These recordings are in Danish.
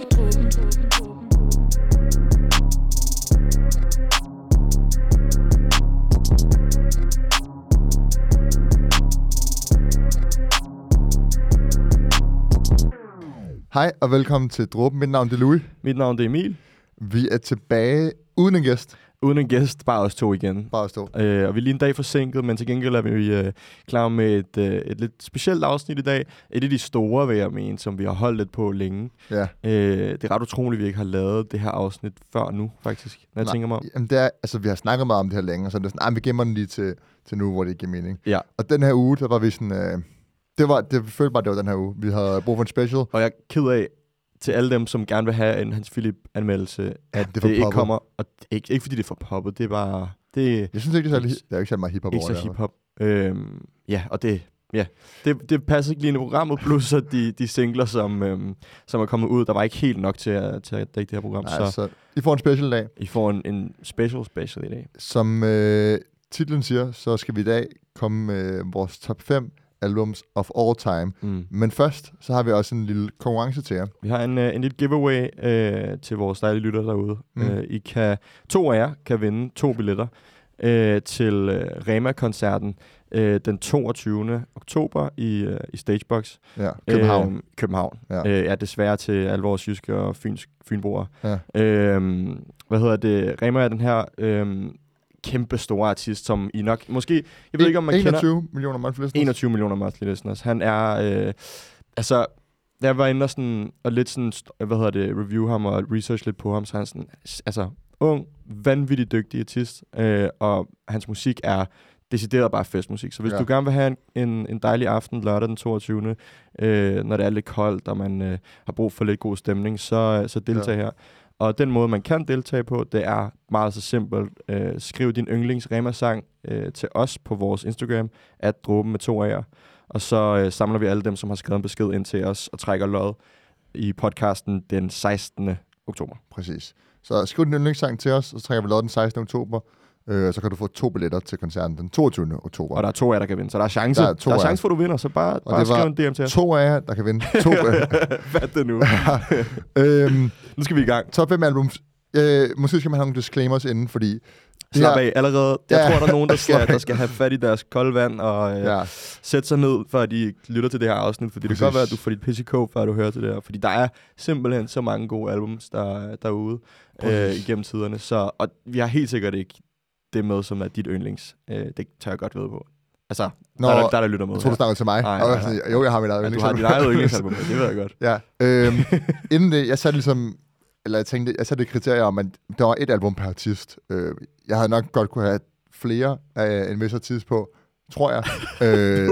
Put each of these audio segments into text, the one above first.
Hej og velkommen til Dråben. Mit navn er Louis. Mit navn er Emil. Vi er tilbage uden en gæst. Uden en gæst, bare os to igen. Bare at stå. Øh, og vi er lige en dag forsinket, men til gengæld er vi øh, klar med et, øh, et lidt specielt afsnit i dag. Et af de store, vil jeg mene, som vi har holdt lidt på længe. Ja. Øh, det er ret utroligt, at vi ikke har lavet det her afsnit før nu, faktisk. Når jeg Nej, tænker mig om. Jamen, det er, altså, vi har snakket meget om det her længe, og så er det sådan, "Ej, vi gemmer den lige til, til nu, hvor det ikke giver mening. Ja. Og den her uge, der var vi sådan... Øh, det var, det følte bare, det var den her uge. Vi havde brug for en special. Og jeg er ked af, til alle dem, som gerne vil have en Hans Philip-anmeldelse, at det er det, det ikke kommer. Og ikke, ikke fordi det er for poppet, det er bare... Det Jeg synes ikke, det er, særlig, det er ikke særlig meget hiphop ikke over så det. her. hiphop. Øhm, ja, og det, ja, det, det passer ikke lige ind i programmet, plus så de, de singler, som, øhm, som er kommet ud, der var ikke helt nok til at, til at dække det her program. Nej, så så I får en special i dag. I får en, en special special i dag. Som øh, titlen siger, så skal vi i dag komme med vores top 5 albums of all time. Mm. Men først, så har vi også en lille konkurrence til jer. Vi har en, øh, en lille giveaway øh, til vores dejlige lytter derude. Mm. Øh, I kan, to af jer kan vinde to billetter øh, til øh, Rema-koncerten øh, den 22. oktober i, øh, i Stagebox. Ja, København. Øh, København. Ja. Ja. Øh, ja, desværre til alle vores jyske og fyns, fynboere. Ja. Øh, hvad hedder det? Rema er den her øh, kæmpe store artist, som I nok... Måske... Jeg ved ikke, om man 21 kender... millioner monthly listeners. 21 millioner monthly listeners. Han er... Øh, altså... Da jeg var inde og, sådan, og lidt sådan, hvad hedder det, review ham og research lidt på ham, så er han sådan, altså, ung, vanvittigt dygtig artist, øh, og hans musik er decideret bare festmusik. Så hvis Ja. ja. du gerne vil have en, en, en dejlig aften lørdag den 22., øh, når det er lidt koldt, og man øh, har brug for lidt god stemning, så, så deltag ja. her. Og den måde, man kan deltage på, det er meget så simpelt. Øh, skriv din yndlings Rema-sang øh, til os på vores Instagram, at dråben med to A'er. Og så øh, samler vi alle dem, som har skrevet en besked ind til os, og trækker lod i podcasten den 16. oktober. Præcis. Så skriv din yndlingssang til os, og så trækker vi lod den 16. oktober. Øh, så kan du få to billetter til koncerten den 22. oktober. Og der er to af jer, der kan vinde, så der er chance. Der er er, to der er chance for, at du vinder, så bare, Og bare skriv en DM til to af jer, der kan vinde. To, Hvad er det nu? øhm, nu skal vi i gang. top 5 albums. Øh, måske skal man have nogle disclaimers inden, fordi... Slap her- af allerede. Jeg Ja, tror, der er nogen, der skal, der skal have fat i deres kolde vand og øh, Ja, sætte sig ned, før de lytter til det her afsnit. Fordi det kan godt Præcis. være, at du får dit PCK, før du hører til det her. Fordi der er simpelthen så mange gode albums der, derude øh, Præcis. igennem tiderne. Så, og vi har helt sikkert ikke det med, som er dit yndlings. Øh, det tør jeg godt ved på. Altså, Nå, der, er der, der, er der lytter med. jeg tror du snakker til mig. Nej, nej, jeg nej. Jo, jeg har mit eget Ja, du har yndlingsalbum. dit eget yndlingsalbum, det ved jeg godt. Ja. Øhm, inden det, jeg satte ligesom, eller jeg tænkte, jeg satte et kriterie om, at der var et album per artist. Øh, jeg havde nok godt kunne have flere af en vis artist på, tror jeg. øh,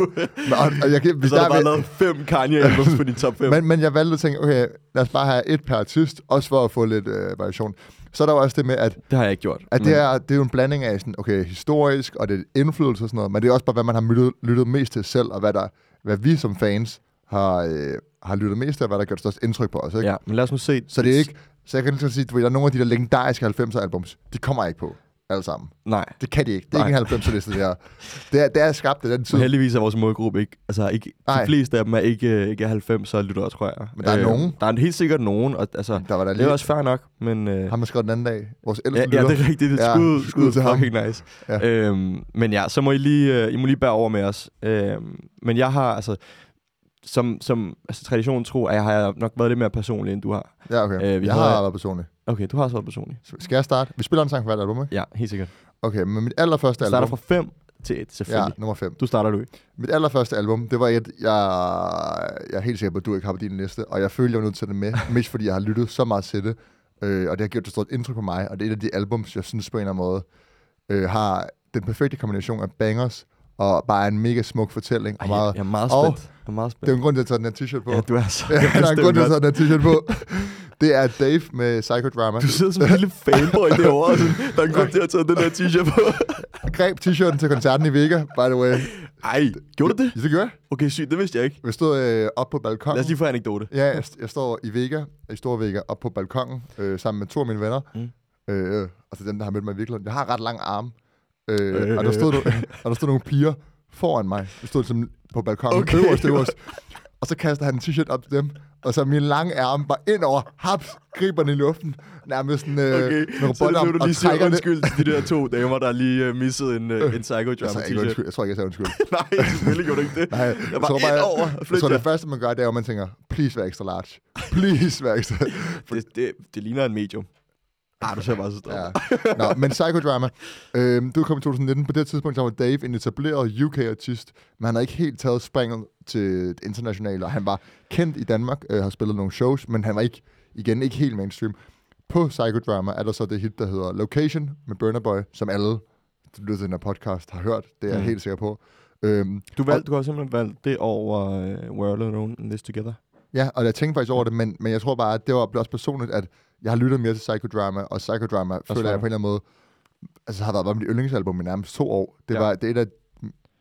og, og jeg, hvis Så har der du bare lavet fem Kanye-albums på din top 5. men, men jeg valgte at tænke, okay, lad os bare have et per artist, også for at få lidt øh, variation. Så er der jo også det med, at, det har jeg ikke gjort. at det, er, det er jo en blanding af sådan, okay, historisk, og det er indflydelse og sådan noget, men det er også bare, hvad man har lyttet, lyttet mest til selv, og hvad, der, hvad vi som fans har, øh, har lyttet mest til, og hvad der gør det største indtryk på os. Ikke? Ja, men lad os nu se. Så det er ikke, så jeg kan lige sige, ved, der er nogle af de der legendariske 90'er albums, de kommer ikke på alle sammen. Nej. Det kan de ikke. Det er Nej. ikke en 90'er liste, det her. Det er, det er skabt af den tid. Men heldigvis er vores målgruppe ikke... Altså, ikke, Nej. de fleste af dem er ikke, ikke 90 lyttere, tror jeg. Men der er nogen. Der er helt sikkert nogen, og altså... Der var der Det er lige, også fair nok, men... Øh, ham, der skrev den anden dag. Vores ældste ja, ja, lytter. det er rigtigt. Det Ja, er skud, skud skud til ham. fucking nice. Ja. Ja. Øhm, men ja, så må I lige, øh, I må lige bære over med os. Øhm, men jeg har, altså... Som, som altså, traditionen tro, at jeg har nok været lidt mere personlig, end du har. Ja, okay. Øh, vi jeg havde- har været personlig. Okay, du har også været personlig. Skal jeg starte? Vi spiller en sang for hvert album, ikke? Ja, helt sikkert. Okay, men mit allerførste Du starter album... fra 5 til 1, Ja, selvfølgelig. nummer 5. Du starter, du Mit allerførste album, det var et, jeg, jeg er helt sikker på, at du ikke har på din liste, og jeg følte, jeg var nødt til det med, mest fordi jeg har lyttet så meget til det, øh, og det har gjort et stort indtryk på mig, og det er et af de albums, jeg synes på en eller anden måde, øh, har den perfekte kombination af bangers, og bare en mega smuk fortælling. Ej, og meget, jeg er meget og spændt. Jeg er meget det er spændt. en grund til, at jeg tager den her t-shirt på. Ja, du er så... Ja, der er en grund til, at jeg tager den her t-shirt på. Det er Dave med Psychodrama. Du sidder som en lille fanboy derovre. og sådan, Der er en grund til at tage den her t-shirt på. Jeg greb t-shirten til koncerten i Vega, by the way. Ej, gjorde du det? Ja, det gør jeg. Okay, sygt, det vidste jeg ikke. Vi stod øh, op på balkonen. Lad os lige få anekdote. Ja, jeg, jeg står i Vega, i Store Vega, op på balkongen, øh, sammen med to af mine venner. Mm. Øh, altså dem, der har mødt mig i virkeligheden. Jeg har ret lang arm. Øh, Øh. og, der stod, no- og der stod nogle piger foran mig. Vi stod som på balkongen, okay. øverst, øverst. og så kaster han en t-shirt op til dem, og så min lange ærme bare ind over, haps, griber den i luften, nærmest sådan, øh, Okay, med robotarm, og trækker det. undskyld til de der to damer, der lige uh, missede en, uh, en Jeg psychodrama sagde ikke undskyld. Jeg tror ikke, jeg sagde undskyld. Nej, selvfølgelig gjorde du ikke det. Nej, jeg, Jeg tror bare, ind jeg, over. jeg tror, det første, man gør, det er, at man tænker, please vær extra large. Please vær extra Det, det, det ligner en medium. Ah, du ser bare så Ja. Nå, men Psychodrama. Øhm, du kom i 2019. På det tidspunkt så var Dave en etableret UK-artist, men han har ikke helt taget springet til det internationale, og han var kendt i Danmark, øh, har spillet nogle shows, men han var ikke, igen, ikke helt mainstream. På Psychodrama er der så det hit, der hedder Location med Burner Boy, som alle, der lytter til den her podcast, har hørt. Det er jeg Mm. helt sikker på. Øhm, Du, valgte, du har simpelthen valgt det over uh, World Alone in This Together. Ja, og jeg tænkte faktisk over det, men, men jeg tror bare, at det var også personligt, at jeg har lyttet mere til Psychodrama, og Psychodrama føler fair. jeg på en eller anden måde, altså har været bare mit yndlingsalbum i nærmest to år. Det, Ja. var, det er et af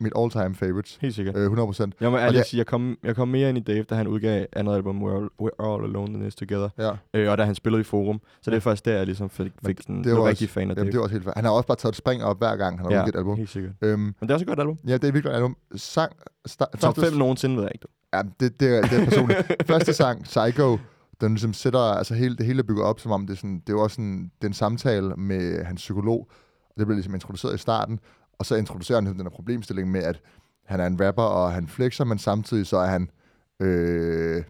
mit all-time favorites, Helt sikkert. øh, 100%. Jeg må Og ærligt sige, jeg kom, jeg kom mere ind i Dave, da han udgav andet album, We're, We're All Alone in This Together. Ja, Øh, og da han spillede i Forum. Så det er først der, jeg ligesom fik, fik sådan, det var også- rigtig fan af Dave. Jamen, det var også helt fair. Han har også bare taget et spring op hver gang, han har ja, udgivet et album. helt sikkert. Øhm, Men det er også et godt album. ja, det er virkelig et album. Sang, sta- Top 5 nogensinde, ved jeg ikke. Du. Ja, det, det, er, det er personligt. Første sang, Psycho, den ligesom sætter, altså hele, det hele er bygget op, som om det er sådan, det er jo også sådan, det er en samtale med hans psykolog, og det bliver ligesom introduceret i starten, og så introducerer han den her problemstilling med, at han er en rapper, og han flexer, men samtidig så er han øh,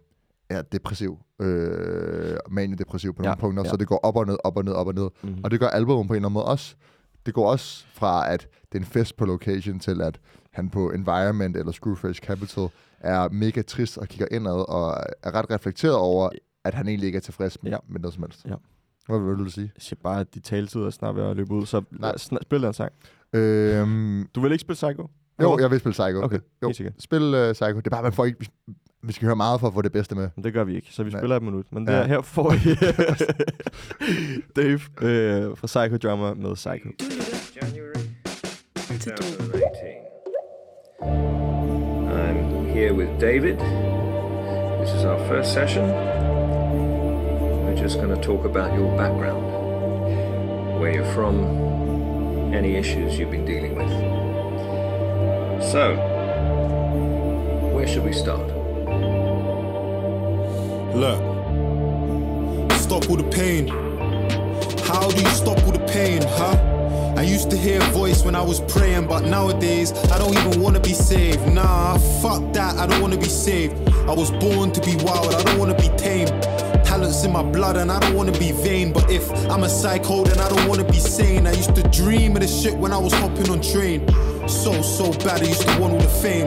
ja, depressiv, øh, mani-depressiv på nogle Ja, punkter, ja. så det går op og ned, op og ned, op og ned. Mm-hmm. Og det gør albumet på en eller anden måde også. Det går også fra, at det er en fest på location, til at han på Environment eller Screwface Capital er mega trist og kigger indad, og er ret reflekteret over, at han egentlig ikke er tilfreds med, Ja. med noget som helst. Ja. Hvad vil du sige? Jeg siger bare, at de taletider er snart ved at løbe ud, så Nej. sn- spil den sang. Øhm, Du vil ikke spille Psycho? jo, jeg vil spille Psycho. Okay, jo. Spil uh, Psycho. Det er bare, man får ikke... Vi skal høre meget for at få det bedste med. Men det gør vi ikke, så vi Nej. spiller et minut. Men det Ja. er her får I Dave øh, fra Psychodrama med Psycho. January 2018. I'm here with David. This is our first session. Just going to talk about your background, where you're from, any issues you've been dealing with. So, where should we start? Look, stop all the pain. How do you stop all the pain, huh? I used to hear a voice when I was praying, but nowadays I don't even wanna be saved. Nah, fuck that, I don't wanna be saved. I was born to be wild, I don't wanna be tame. Talents in my blood, and I don't wanna be vain. But if I'm a psycho, then I don't wanna be sane. I used to dream of this shit when I was hopping on train. So, so bad, I used to want all the fame.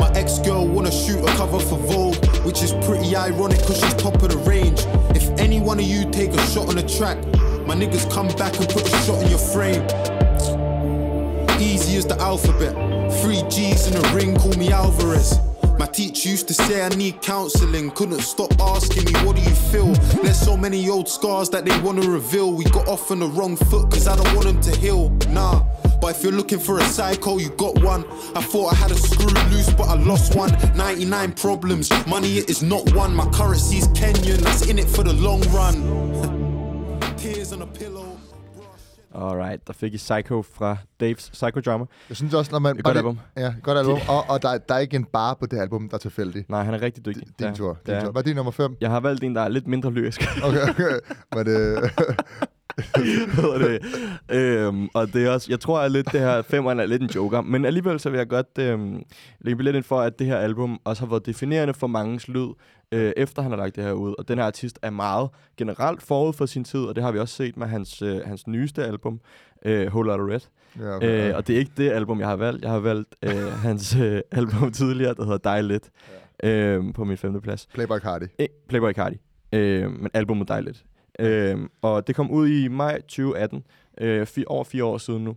My ex girl wanna shoot a cover for Vogue, which is pretty ironic cause she's top of the range. If any one of you take a shot on the track, my niggas come back and put a shot in your frame. Easy as the alphabet. Three G's in the ring, call me Alvarez. My teacher used to say I need counseling. Couldn't stop asking me, what do you feel? There's so many old scars that they wanna reveal. We got off on the wrong foot, cause I don't want them to heal. Nah. But if you're looking for a psycho, you got one. I thought I had a screw loose, but I lost one. 99 problems, money it is not one. My currency's Kenyan, that's in it for the long run. Tears on a pillow. Alright, der fik I Psycho fra Daves Psychodrama. Jeg synes også, når man... Et godt album. Ja, godt album. Og, og der, der er ikke en bar på det album, der er tilfældig. Nej, han er rigtig dygtig. Din Ja, tur. Din er tur. Hvad er din nummer 5? Jeg har valgt en, der er lidt mindre lyrisk. Okay, okay. Men det... det. Øhm, og det er også, jeg tror at lidt det her femeren er lidt en joker, men alligevel så vil jeg godt øhm, lægge lidt ind for, at det her album også har været definerende for mangens lyd, øh, efter han har lagt det her ud. Og den her artist er meget generelt forud for sin tid, og det har vi også set med hans, øh, hans nyeste album, øh, Whole Lotta Red. ja, okay. Øh, og det er ikke det album, jeg har valgt. Jeg har valgt øh, hans øh, album tidligere, der hedder Die Lit, øh, på min femte plads. Playboy Cardi. Eh, Playboy Cardi. Øh, men albumet dejligt. Øh, og det kom ud i maj 2018. Øh, fi, over fire år siden nu.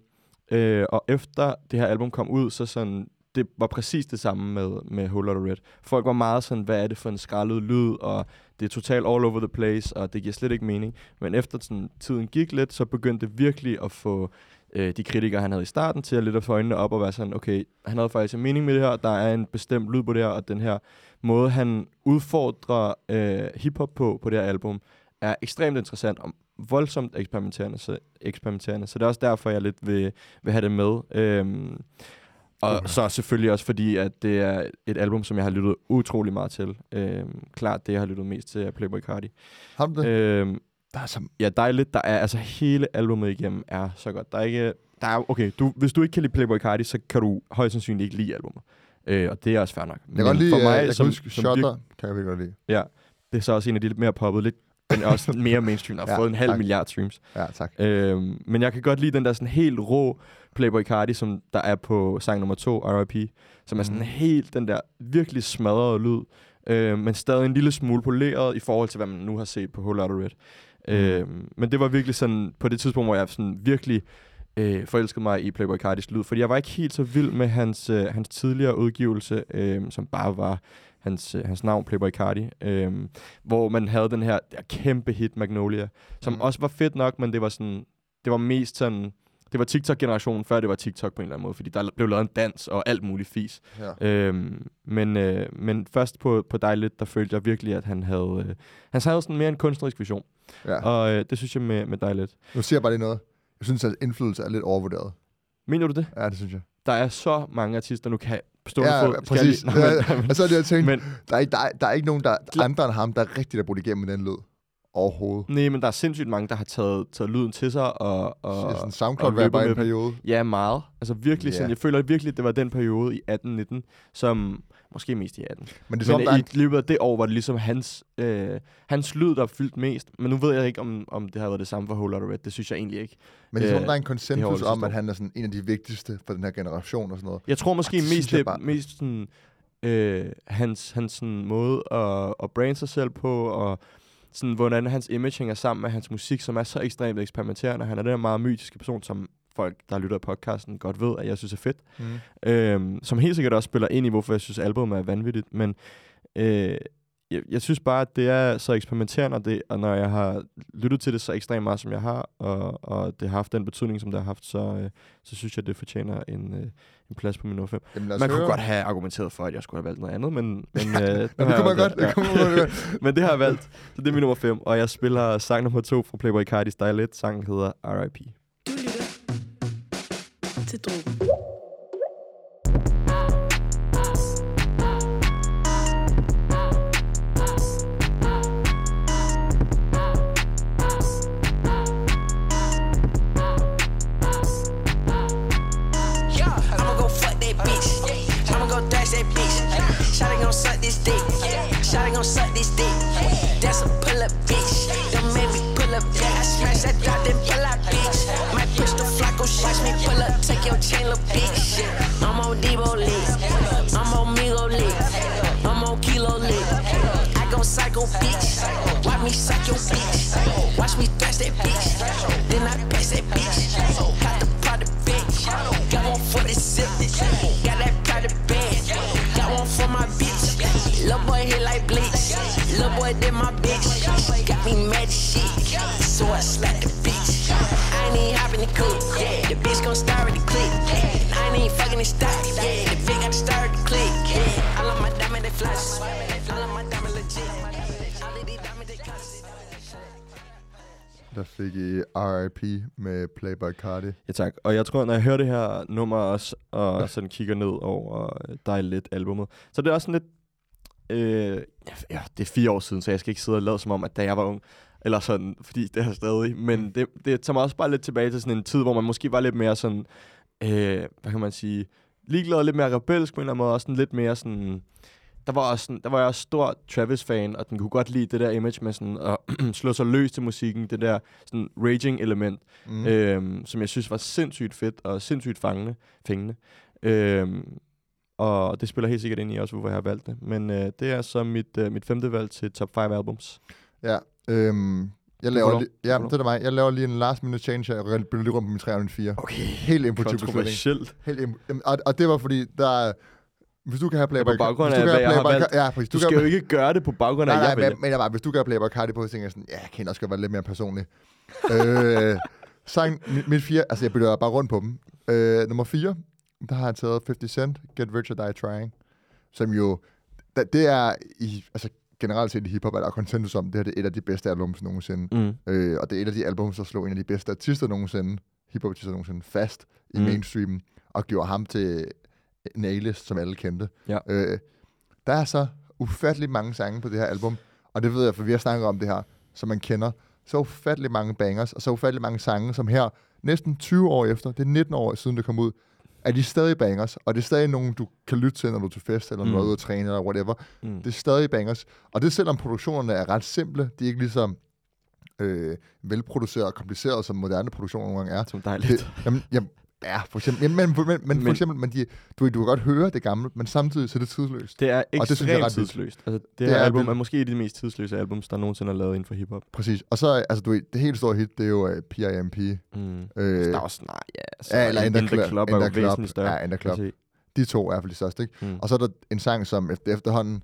Øh, og efter det her album kom ud, så sådan, det var præcis det samme med, med Whole Lotta Red. Folk var meget sådan, hvad er det for en skrællet lyd, og det er totalt all over the place, og det giver slet ikke mening. Men efter sådan, tiden gik lidt, så begyndte det virkelig at få øh, de kritikere, han havde i starten, til at lidt at få øjnene op og være sådan, okay, han havde faktisk en mening med det her, der er en bestemt lyd på det her, og den her måde, han udfordrer øh, hiphop på, på det her album, er ekstremt interessant og voldsomt eksperimenterende. Så, eksperimenterende. så det er også derfor, jeg lidt vil, vil have det med. Øhm, Og Okay. så selvfølgelig også fordi, at det er et album, som jeg har lyttet utrolig meget til. Øhm, klart det, jeg har lyttet mest til, er Playboy Cardi. Har du det? Øhm, der er så... ja, dejligt. Der er, altså hele albumet igennem er så godt. Der er ikke... Der er, okay, du, hvis du ikke kan lide Playboy Cardi, så kan du højst sandsynligt ikke lide albumet. Øh, og det er også fair nok. Jeg kan godt lide, for mig, jeg kan huske, som Shutter kan jeg virkelig godt lide. Ja, det er så også en af de lidt mere poppet, lidt, den er også mere mainstream, har Ja, fået en halv tak. milliard streams. Ja, tak. Øhm, men jeg kan godt lide den der sådan helt rå Playboy Cardi, som der er på sang nummer to, R.I.P., som er sådan Mhm. helt den der virkelig smadrede lyd, øh, men stadig en lille smule poleret i forhold til, hvad man nu har set på Whole Lotta Red. Øhm, men det var virkelig sådan, på det tidspunkt, hvor jeg sådan virkelig øh, forelskede mig i Playboy Cardis lyd, fordi jeg var ikke helt så vild med hans, øh, hans tidligere udgivelse, øh, som bare var hans, øh, hans navn, Playboy Cardi, øh, hvor man havde den her der kæmpe hit, Magnolia, som Mm. også var fedt nok, men det var sådan, det var mest sådan, det var TikTok-generationen, før det var TikTok på en eller anden måde, fordi der blev lavet en dans og alt muligt fis. Ja. Øhm, men, øh, men først på, på Dejligt, der følte jeg virkelig, at han havde, øh, han havde sådan mere en kunstnerisk vision. ja. Og øh, det synes jeg med, med Dejligt. Nu siger jeg bare lige noget. Jeg synes, at indflydelse er lidt overvurderet. Mener du det? Ja, det synes jeg. Der er så mange artister, nu kan på stående Ja, fod. skal præcis. Jeg lige, Ja, Nå, men, Og så er det, jeg tænkte, men, der, er, ikke- der, er, der er ikke nogen, der andre end ham, der rigtigt er brudt igennem den lyd. Overhovedet. nej, men der er sindssygt mange, der har taget, taget lyden til sig. Og, og, Og, sådan og SoundCloud-rapper løber i en periode. Ja, meget. Altså virkelig Ja. sådan, jeg føler virkelig, at det var den periode i 18-19, som måske mest i 18. Men det er som Men der er i en, løbet af det år var det ligesom hans, øh, hans lyd, der fyldt mest. Men nu ved jeg ikke, om, om det har været det samme for Whole Lotta Red. Det synes jeg egentlig ikke. men det er som øh, der er en konsensus om, at han er sådan en af de vigtigste for den her generation og sådan noget. Jeg tror måske det mest, det, bare- mest sådan, øh, hans, hans sådan måde at, at brande sig selv på, og sådan, hvordan hans image hænger sammen med hans musik, som er så ekstremt eksperimenterende. Han er den her meget mytiske person, som folk, der lytter af podcasten, godt ved, at jeg synes er fedt. Mm. Øhm, som helt sikkert også spiller ind i, hvorfor jeg synes, albumet er vanvittigt. Men øh, jeg, jeg synes bare, at det er så eksperimenterende, og, det, og når jeg har lyttet til det så ekstremt meget, som jeg har, og, og det har haft den betydning, som det har haft, så, øh, så synes jeg, det fortjener en, øh, en plads på min nummer 5. Jamen, Man kunne høre. godt have argumenteret for, at jeg skulle have valgt noget andet, men, men, øh, Ja, det kunne man godt. Det kunne godt. men det har jeg valgt, så det er min nummer 5, og jeg spiller sang nummer 2 fra Playboy Cardi Style 1. Sangen hedder R.I.P. Du lytter til Drogen. Yeah, I'ma go fuck that bitch. I'ma go dash that bitch. Shotty gon' suck this dick. Shotty gon' suck this dick. That's a pull up bitch. Don't make me pull up. Yeah, I smash that dot, then pull out watch me pull up. Take your chain, little bitch. I'm on Debo lit. I'm on Migo lit. I'm on Kilo lit. I go psycho bitch. Watch me your bitch. Watch me thrash that bitch. Then I pass that bitch. Got the product bitch. Got one for the zip. Got that private bag. Got one for my bitch. Lil' boy hit like bleach. Lil' boy did my bitch. Got me mad shit. So I slapped fucking the stock. Yeah, the bitch got to start the click. Yeah, all of my diamond they flash. All of my diamond legit. Der fik I R.I.P. med Playboy Cardi. Ja, tak. Og jeg tror, når jeg hører det her nummer også, og sådan kigger ned over dig lidt albumet, så det er også sådan lidt... Øh, ja, det er fire år siden, så jeg skal ikke sidde og lade som om, at da jeg var ung, eller sådan, fordi det er stadig. Men det, det tager mig også bare lidt tilbage til sådan en tid, hvor man måske var lidt mere sådan, øh, hvad kan man sige, ligeglad, lidt mere rebelsk på en eller anden måde, og sådan lidt mere sådan, der var, også sådan, der var jeg også stor Travis-fan, og den kunne godt lide det der image med sådan at slå sig løs til musikken, det der sådan raging-element, Mm. mm. øhm, som jeg synes var sindssygt fedt og sindssygt fangende, fængende. Øhm, og det spiller helt sikkert ind i også, hvorfor jeg har valgt det. Men øh, det er så mit, øh, mit femte valg til top 5 albums. Ja, øhm, jeg laver lige, Du ja, det er mig. Jeg laver lige en last minute change her. Jeg bytter lige rundt på min 3 og min 4. Okay. Helt impulsiv beslutning. Helt og, og, det var fordi, der er... Hvis du kan have Playboy på baggrund du af, kan hvad jeg har valgt. Ja, præcis. Du kan skal jo ikke gøre det på baggrund af, Nej, nej, jeg men, vælger. men jeg bare, hvis du gør Playboy Cardi på, så tænker jeg sådan, ja, jeg kan også godt være lidt mere personlig. øh, sang, mit, mit fire, altså jeg bytter bare rundt på dem. Øh, nummer 4, der har jeg taget 50 Cent, Get Rich or Die Trying, som jo, det er i, altså generelt set i hiphop, er der konsensus om, det her det er et af de bedste albums nogensinde. Mm. Øh, og det er et af de albums, der slog en af de bedste artister nogensinde, hiphop-artister nogensinde, fast i Mm. mainstreamen, og gjorde ham til en A-list, som alle kendte. Ja. Øh, der er så ufattelig mange sange på det her album, og det ved jeg, for vi har snakket om det her, som man kender. Så ufattelig mange bangers, og så ufattelig mange sange, som her, næsten 20 år efter, det er 19 år siden det kom ud, er de stadig bangers, og det er stadig nogen, du kan lytte til, når du er til fest, eller når du er Mm. ude at træne, eller whatever. Mm. Det er stadig bangers. Og det er selvom produktionerne er ret simple. De er ikke ligesom øh, velproducerede og komplicerede, som moderne produktioner nogle gange er. Som dejligt. Det, jamen, jamen, ja, for eksempel. Jamen, men, men, men, men, for Men- eksempel, men de, du, du kan godt høre det gamle, men samtidig så er det tidsløst. Det er Og det synes jeg er ekstremt tidsløst. Altså, det, Det her er album vildt. er måske et af de mest tidsløse albums, der nogensinde er lavet inden for hiphop. Præcis. Og så, altså, du ved, det helt store hit, det er jo uh, P.I.M.P. Mm. Øh, der er også, nej, ja. Altså, ja, eller In The. Club In er The jo Club. væsentligt større. Ja, In The Club. De to er i hvert fald de største, ikke? Mm. Og så er der en sang, som efter, efterhånden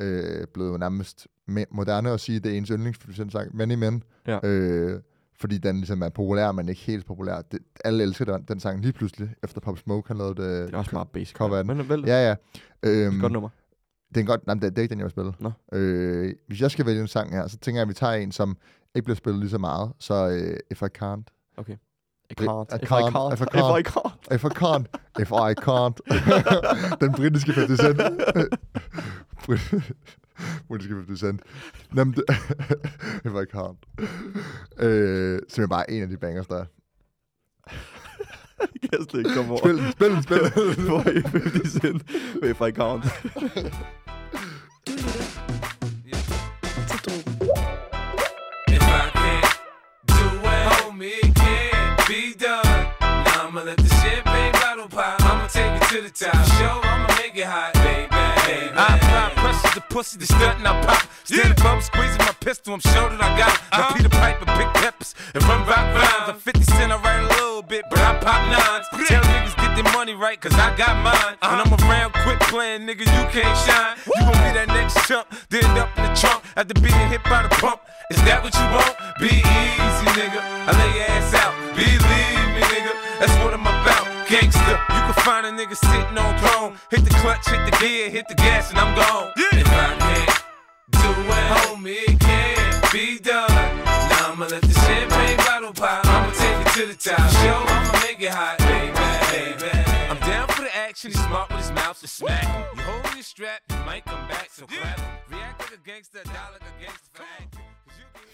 øh, blevet nærmest me- moderne at sige, det er ens yndlingsproducentsang, Many Men. Ja. Øh, fordi den ligesom er populær, men ikke helt populær. Det, alle elsker den, den sang lige pludselig, efter Pop Smoke, han lavede det. Det er også meget basic. cover. Men vel, Ja, ja. Øhm, godt nummer. det er godt, nej, det, det er ikke den, jeg vil spille. Nå. Øh, hvis jeg skal vælge en sang her, så tænker jeg, at vi tager en, som ikke bliver spillet lige så meget. Så øh, If I Can't. I can't. I If I can't. can't. If I can't. can't. If I can't. If I can't. Den britiske 50 Britiske 50 Cent. Jamen, det, if I can't. Øh, som er bare en af de bangers, der er. Jeg kan slet ikke komme over. Spil den, spil den, spil den. Hvor er 50 Cent? Drogen. If I. Now I'ma let the champagne bottle pop. I'ma take it to the top. Show, I'ma make it hot, pressure to pussy, the stunt and I pop. Still the bum squeezing my pistol, I'm sure that I got it. Now uh-huh. Peter Piper, big peppers, and run rock uh-huh. rhymes. I'm 50 cent, I write a little bit, but I pop nines. Tell niggas get their money right, cause I got mine. When uh-huh. I'm around, quit playing, nigga, you can't shine. You gon' be that next chump, then up in the trunk after being hit by the pump. Is that what you want? Be easy, nigga. I lay your ass out. Believe me, nigga. That's what I'm about. Gangster. You can find a nigga sitting on throne. Hit the clutch, hit the gear, hit the gas, and I'm gone. If I can't do it, homie, it can't be done. Now I'ma let the champagne bottle pop. I'ma take it to the top. Show, I'ma make it hot, baby, baby. I'm down for the action. He's smart with his mouth to smack. You hold your strap, you might come back, so clap. him. React like a gangster, die like a gangster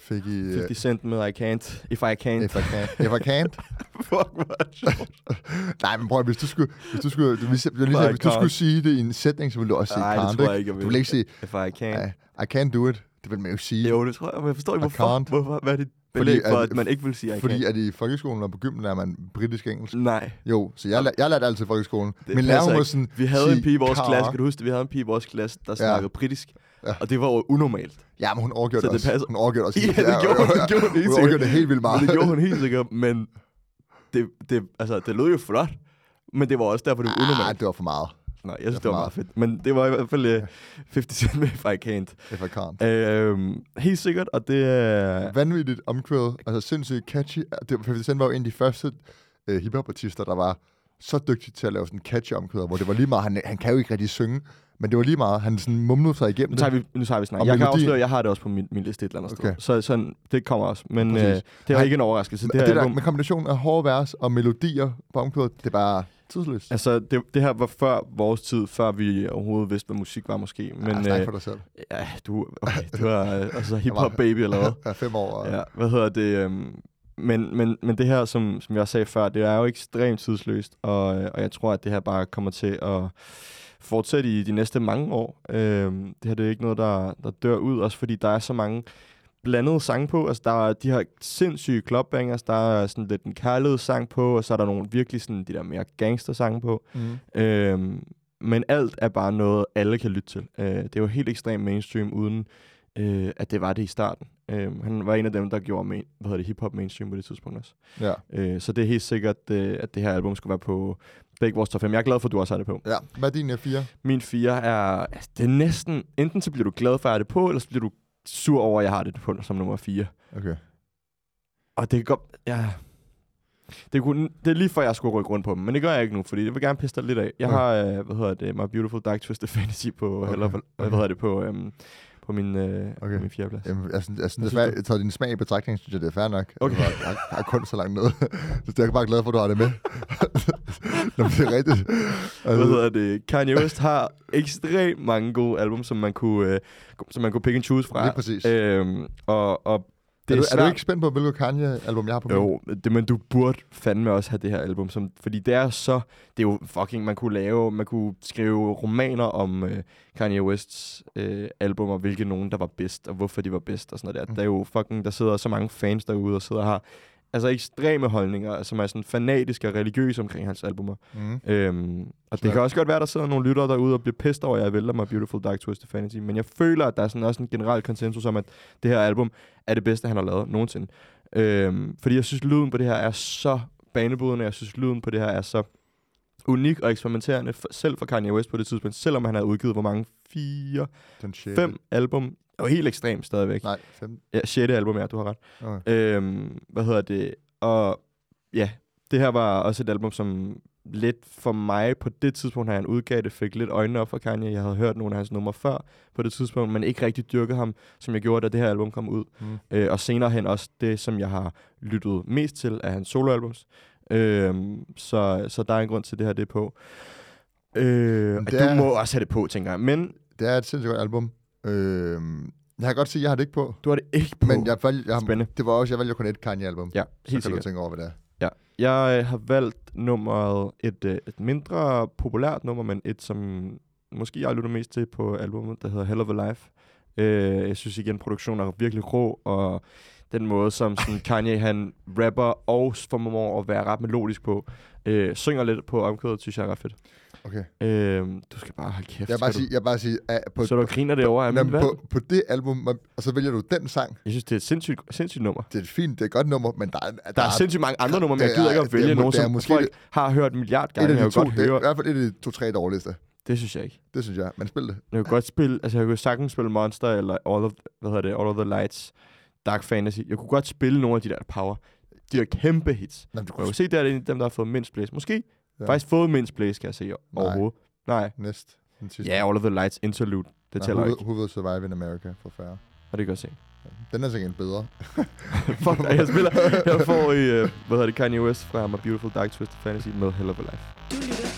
Fik I... øh, 50 Cent med I can't. If I can't. If I can't. If I can't. Fuck, hvor det. Nej, men prøv hvis du skulle, hvis du skulle, du, hvis, jeg lige I sige, hvis du skulle sige det i en sætning, så ville du også sige Nej, det tror jeg ikke, jeg Du vil. ville ikke sige, If I can't. I, I can't do it. Det vil man jo sige. Jo, det tror jeg, men jeg forstår ikke, hvorfor. hvorfor. Hvad er Fordi belæg for, at- at man ikke vil sige I Fordi can't? at i folkeskolen og på gymmen er man britisk-engelsk. Nej, Jo, så jeg, jeg lærte altid i folkeskolen. det Min lærer hun sådan, Vi havde en pige i vores car. klasse, kan du huske det? Vi havde en pige i vores klasse, der snakkede britisk. Ja. Og det var jo unormalt. Ja, men hun overgjorde Så det, også. passer. Hun overgjorde også. Ja, det gjorde hun. Det gjorde hun helt Hun overgjorde det helt vildt meget. Men det gjorde hun helt sikkert, men det, det, altså, det lød jo flot. Men det var også derfor, det var Ah, unormalt. det var for meget. Nej, jeg synes, det det var var meget fedt. Men det var i hvert fald uh, 50 Cent med If I Can't. If I can't. Øhm, helt sikkert, og det er... Vanvittigt omkvæd. Altså sindssygt catchy. Det, var- 50 Cent var jo en af de første uh, hiphop-artister, der var så dygtig til at lave sådan catchy omkvæder, hvor det var lige meget, han, han kan jo ikke rigtig synge, men det var lige meget, han sådan mumlede sig igennem Nu tager vi, nu tager vi snak. Og Jeg kan melodien- afsløre, jeg har det også på min, min liste et eller andet Okay. sted. Så sådan, det kommer også. Men Præcis. øh, det er ikke en overraskelse. Det Det, det der album, med kombinationen af hårde vers og melodier på omkvædet, det er bare tidsløst. altså, det, det her var før vores tid, før vi overhovedet vidste, hvad musik var måske. Men, ja, øh, for dig selv. ja, du, okay, du er øh, altså hip-hop baby eller hvad? Er fem år. Og, Ja, hvad hedder det? Øhm, men, men, men det her, som, som jeg sagde før, det er jo ekstremt tidsløst, og, øh, og jeg tror, at det her bare kommer til at fortsætte i de næste mange år. Øhm, det her det er ikke noget, der, der dør ud, også fordi der er så mange blandede sange på. Altså, der er de her sindssyge clubbangers, der er sådan lidt en kærlighed sang på, og så er der nogle virkelig sådan de der mere gangster sange på. Mm. Øhm, men alt er bare noget, alle kan lytte til. Øh, det er jo helt ekstremt mainstream, uden øh, at det var det i starten. Øh, han var en af dem, der gjorde main, hvad hedder det, hip-hop mainstream på det tidspunkt også. Ja. Øh, så det er helt sikkert, øh, at det her album skulle være på begge vores top 5. Jeg er glad for, at du også har det på. ja. Hvad er din øh, fire? Min fire er, altså, det er næsten, enten så bliver du glad for, at jeg har det på, eller så bliver du sur over, at jeg har det på som nummer 4. Okay. Og det kan godt, ja, det, kunne, det er lige før, jeg skulle rykke rundt på dem, men det gør jeg ikke nu, fordi jeg vil gerne pisse dig lidt af. Jeg Okay. har, øh, hvad hedder det, My Beautiful Dark Twisted Fantasy på, Okay. eller, hvad Okay. hedder det, på, øhm, på min, øh, Okay. på min fjerdeplads. Jamen, jeg synes, jeg synes, synes jeg tager din smag i betragtning, synes jeg, det er fair nok. Okay. Altså, jeg, jeg er kun så langt nede. så jeg er bare glad for, at du har det med. Nå, det er rigtigt. Hvad hedder det? Kanye West har ekstremt mange gode album, som man kunne, øh, som man kunne pick and choose fra. Lige præcis. Øhm, og, og det er, du, er, er du svært- ikke spændt på, hvilket Kanye-album jeg har på min? Jo, det, men du burde fandme også have det her album, som, fordi det er så, det er jo fucking, man kunne lave, man kunne skrive romaner om øh, Kanye Wests øh, album, og hvilke nogen, der var bedst, og hvorfor de var bedst, og sådan noget der. Mm. Der er jo fucking, der sidder så mange fans derude, og sidder og har altså ekstreme holdninger, som er sådan fanatiske og religiøse omkring hans albumer. Mm. Øhm, og det Klart. kan også godt være, der sidder nogle lyttere derude og bliver pissed over, at jeg vælger mig Beautiful Dark Twisted Fantasy. Men jeg føler, at der er sådan også en generel konsensus om, at det her album er det bedste, han har lavet nogensinde. Øhm, fordi jeg synes, lyden på det her er så banebrydende. Jeg synes, lyden på det her er så unik og eksperimenterende, selv for Kanye West på det tidspunkt. Selvom han har udgivet, hvor mange? Fire, Den fem album. Og helt ekstremt stadigvæk. Nej, fem. Ja, sjette album, ja, du har ret. Okay. Øhm, hvad hedder det? Og ja, det her var også et album, som lidt for mig på det tidspunkt, da han udgav det, fik lidt øjnene op for Kanye. Jeg havde hørt nogle af hans numre før på det tidspunkt, men ikke rigtig dyrket ham, som jeg gjorde, da det her album kom ud. Mm. Øh, og senere hen også det, som jeg har lyttet mest til af hans soloalbums. Øhm, så, så der er en grund til, at det her det er på. Øh, det du er- må også have det på, tænker jeg. Men Det er et sindssygt godt album. Øh, jeg kan godt sige, at jeg har det ikke på. du har det ikke på. Men jeg, valg, jeg, Spændende. det var også, jeg valgte kun et Kanye-album. ja, så helt kan sikkert. du tænke over, hvad det er. Ja, jeg øh, har valgt nummeret, et, øh, et mindre populært nummer, men et, som måske jeg lytter mest til på albumet, der hedder Hell of a Life. Øh, jeg synes igen, produktionen er virkelig rå, og den måde, som sådan Kanye han rapper og formår at være ret melodisk på, øh, synger lidt på omkvædet, synes jeg er ret fedt. Okay. Øh, du skal bare holde kæft. Jeg bare sige, jeg bare sige at på, så du griner det over af Jamen, på, på det album, man- og så vælger du den sang. Jeg synes, det er et sindssygt, sindssygt nummer. Det er et fint, det er et godt nummer, men der er, Der er sindssygt mange andre numre, men jeg gider er- ikke at er vælge må- nogen, er som måske folk har hørt en milliard et gange. af Jeg de to, godt det er høre. i hvert fald et af de to-tre dårligste. Det synes jeg ikke. Det synes jeg. Men spil det. Jeg kan godt spille, altså jeg kunne sagtens spille Monster eller All of, hvad hedder det, All of the Lights, Dark Fantasy. Jeg kunne godt spille nogle af de der power. De der kæmpe hits. Jamen, du Jeg kan se, der er en af dem, der har fået mindst plays. Måske Ja. faktisk fået mindst plays, kan jeg se overhovedet. Nej. Næst. Den sidste. Ja, All of the Lights Interlude. Det Nej, tæller who, ikke. Who Will Survive in America for færre. Og det kan jeg se. Den er sikkert bedre. Fuck jeg spiller. Jeg får i, uh, hvad hedder det, Kanye West fra My Beautiful Dark Twisted Fantasy med Hell of a Life. Du lytter til.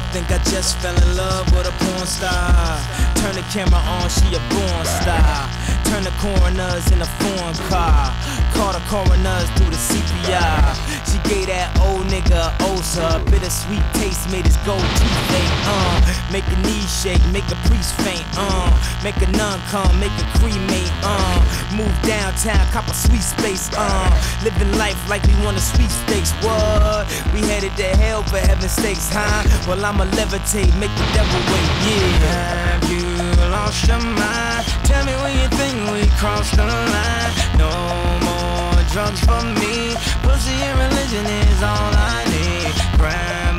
I think I just fell in love with a porn star. Turn the camera on, she a born star. Turn the coroners in a foreign car. Call the coroners through the CPR. She gave that old nigga a ulcer. Bittersweet taste made his gold teeth ache. Uh, make a knee shake, make a priest faint. Uh, make a nun come, make a cremate. Uh, move downtown, cop a sweet space. Uh, living life like we won a sweepstakes. What? We headed to hell for heaven's sakes, huh? Well, I'ma levitate, make the devil wait. Yeah. Lost your mind? Tell me when you think we crossed the line. No more drugs for me. Pussy and religion is all I need. Grab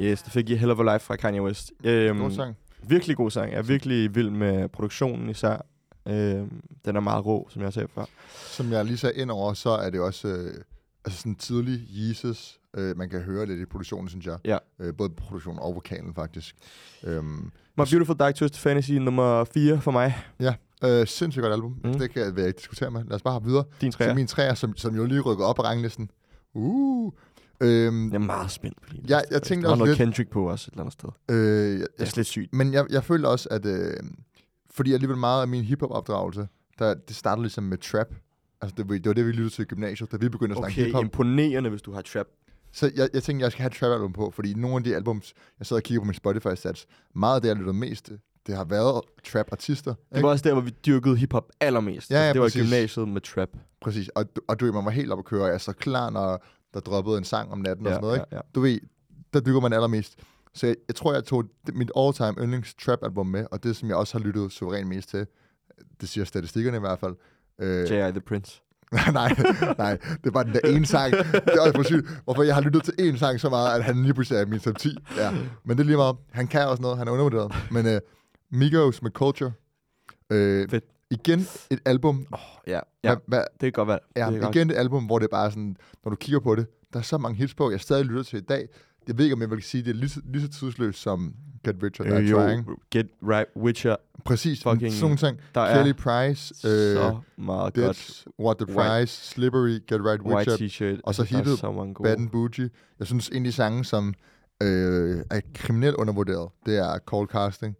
Yes, det fik I Hell of a Life fra Kanye West. Øhm, God sang. Virkelig god sang. Jeg er virkelig vild med produktionen især. Øhm, den er meget rå, som jeg sagde før. Som jeg lige sagde ind over, så er det også øh, altså sådan tidlig Jesus. Øh, man kan høre lidt i produktionen, synes jeg. Ja. Øh, både produktionen og vokalen, faktisk. Øhm, My Beautiful Dark Twisted Fantasy nummer 4 for mig. øh, sindssygt godt album. Mm. Det kan jeg ikke diskutere med. Lad os bare have videre. Din Så træer. min træer, som, som jo lige rykker op på ranglisten. Uh. Øhm, Jeg er meget spændt på liste, jeg faktisk. tænkte Der var også noget lidt- Kendrick på også et eller andet sted. øh, jeg, Det er slet sygt. Men jeg, jeg føler også, at øh, fordi alligevel meget af min hiphop-opdragelse, der, det startede ligesom med trap. Altså, det, det var det, vi lyttede til i gymnasiet, da vi begyndte at snakke Okay, hiphop. imponerende, hvis du har trap. Så jeg, jeg tænkte, jeg skal have et trap-album på, fordi nogle af de albums, jeg sidder og kigger på min Spotify-stats, meget af det, jeg lytter mest det har været trap-artister. Det ikke? var også der, hvor vi dyrkede hiphop allermest. Ja, ja, Altså, det var i præcis. gymnasiet med trap. Præcis, og, og du man var helt op at køre, og jeg er så klar, når der droppede en sang om natten og Ja, sådan noget, ikke? ja, ja. Du ved, der dykker man allermest. Så jeg, jeg tror, jeg tog mit all-time yndlings trap-album med, og det, som jeg også har lyttet suverænt mest til, det siger statistikkerne i hvert fald. Øh, J.I. The Prince. nej, nej, det var den der ene sang. Det er også for sygt, hvorfor jeg har lyttet til én sang så meget, at han lige pludselig er min top 10. Ja. Men det er lige meget. Han kan også noget, han er undervurderet. Men, øh, Migos med Culture. Øh, Fedt. Igen et album. Ja, ja Hvad, hvad, det er godt valg. ja, det er godt. igen et album, hvor det er bare sådan, når du kigger på det, der er så mange hits på, jeg stadig lytter til i dag. Jeg ved ikke, om jeg vil sige, det er lige, lige så tidsløst som Get Rich or Die Øh, jo, Trying. Get Right Witcher. Præcis, fucking- sådan nogle ting. Der er Kelly Price, øh, så meget godt. Bitch, What the White- Fries, Slippery, Get Right White Witcher, T-shirt. og så der hittet så. Bad and Bougie. Jeg synes, en af de sange, som øh, er kriminelt undervurderet, det er Cold Casting.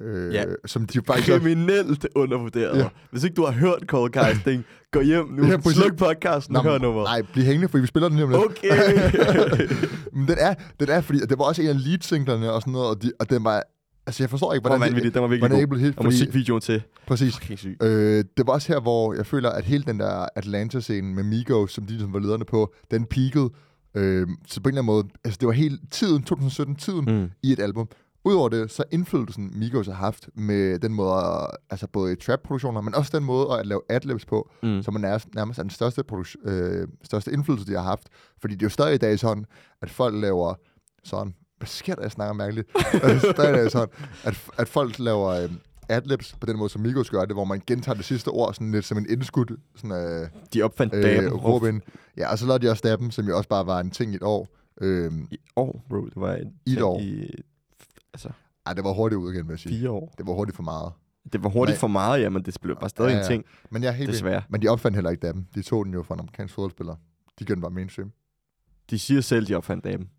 Øh, Ja. Som de faktisk også, Kriminelt undervurderet. Ja. Hvis ikke du har hørt Cold Casting, gå hjem nu. Ja. Sluk podcasten og hør nummeret. Nej, bliv hængende, for vi spiller den lige om lidt. Okay. Men den er, den er, fordi det var også en af lead-singlerne og sådan noget, og, de, og den var, altså jeg forstår ikke, Det var hvordan vanvittigt. Den var virkelig hvordan det god. ikke hit, Og fordi, musikvideoen til. præcis. Syg. Øh, det var også her, hvor jeg føler, at hele den der Atlanta-scene med Migos, som de som var lederne på, den peakede. Øh, så på en eller anden måde, altså det var hele tiden, 2017-tiden, Mm. i et album. Udover det, så indflydelsen Migos har haft med den måde, at- altså både i trap-produktioner, men også den måde at lave adlibs på, Mm. som er nærmest, nærmest er den største, øh, største indflydelse, de har haft. Fordi det er jo stadig i dag sådan, at folk laver sådan, hvad sker der, jeg snakker mærkeligt? det er stadig i dag sådan, at, at folk laver øh, adlibs på den måde, som Migos gør det, hvor man gentager det sidste ord sådan lidt som en indskud, sådan øh, De opfandt øh, damen. råb ind. Ja, og så lavede de også Dabben, som jo også bare var en ting i et år. Øh, I år, bro. Det var en I et år. I, altså, ej, det var hurtigt ud igen, vil jeg sige. fire år. Det var hurtigt for meget. Det var hurtigt Nej. for meget, ja, men det blev bare stadig Ja, en ja. ting. Men jeg er helt. Desværre. Men de opfandt heller ikke Dabben. De tog den jo fra en amerikansk fodboldspiller. De gjorde den bare mainstream. De siger selv, de opfandt damen.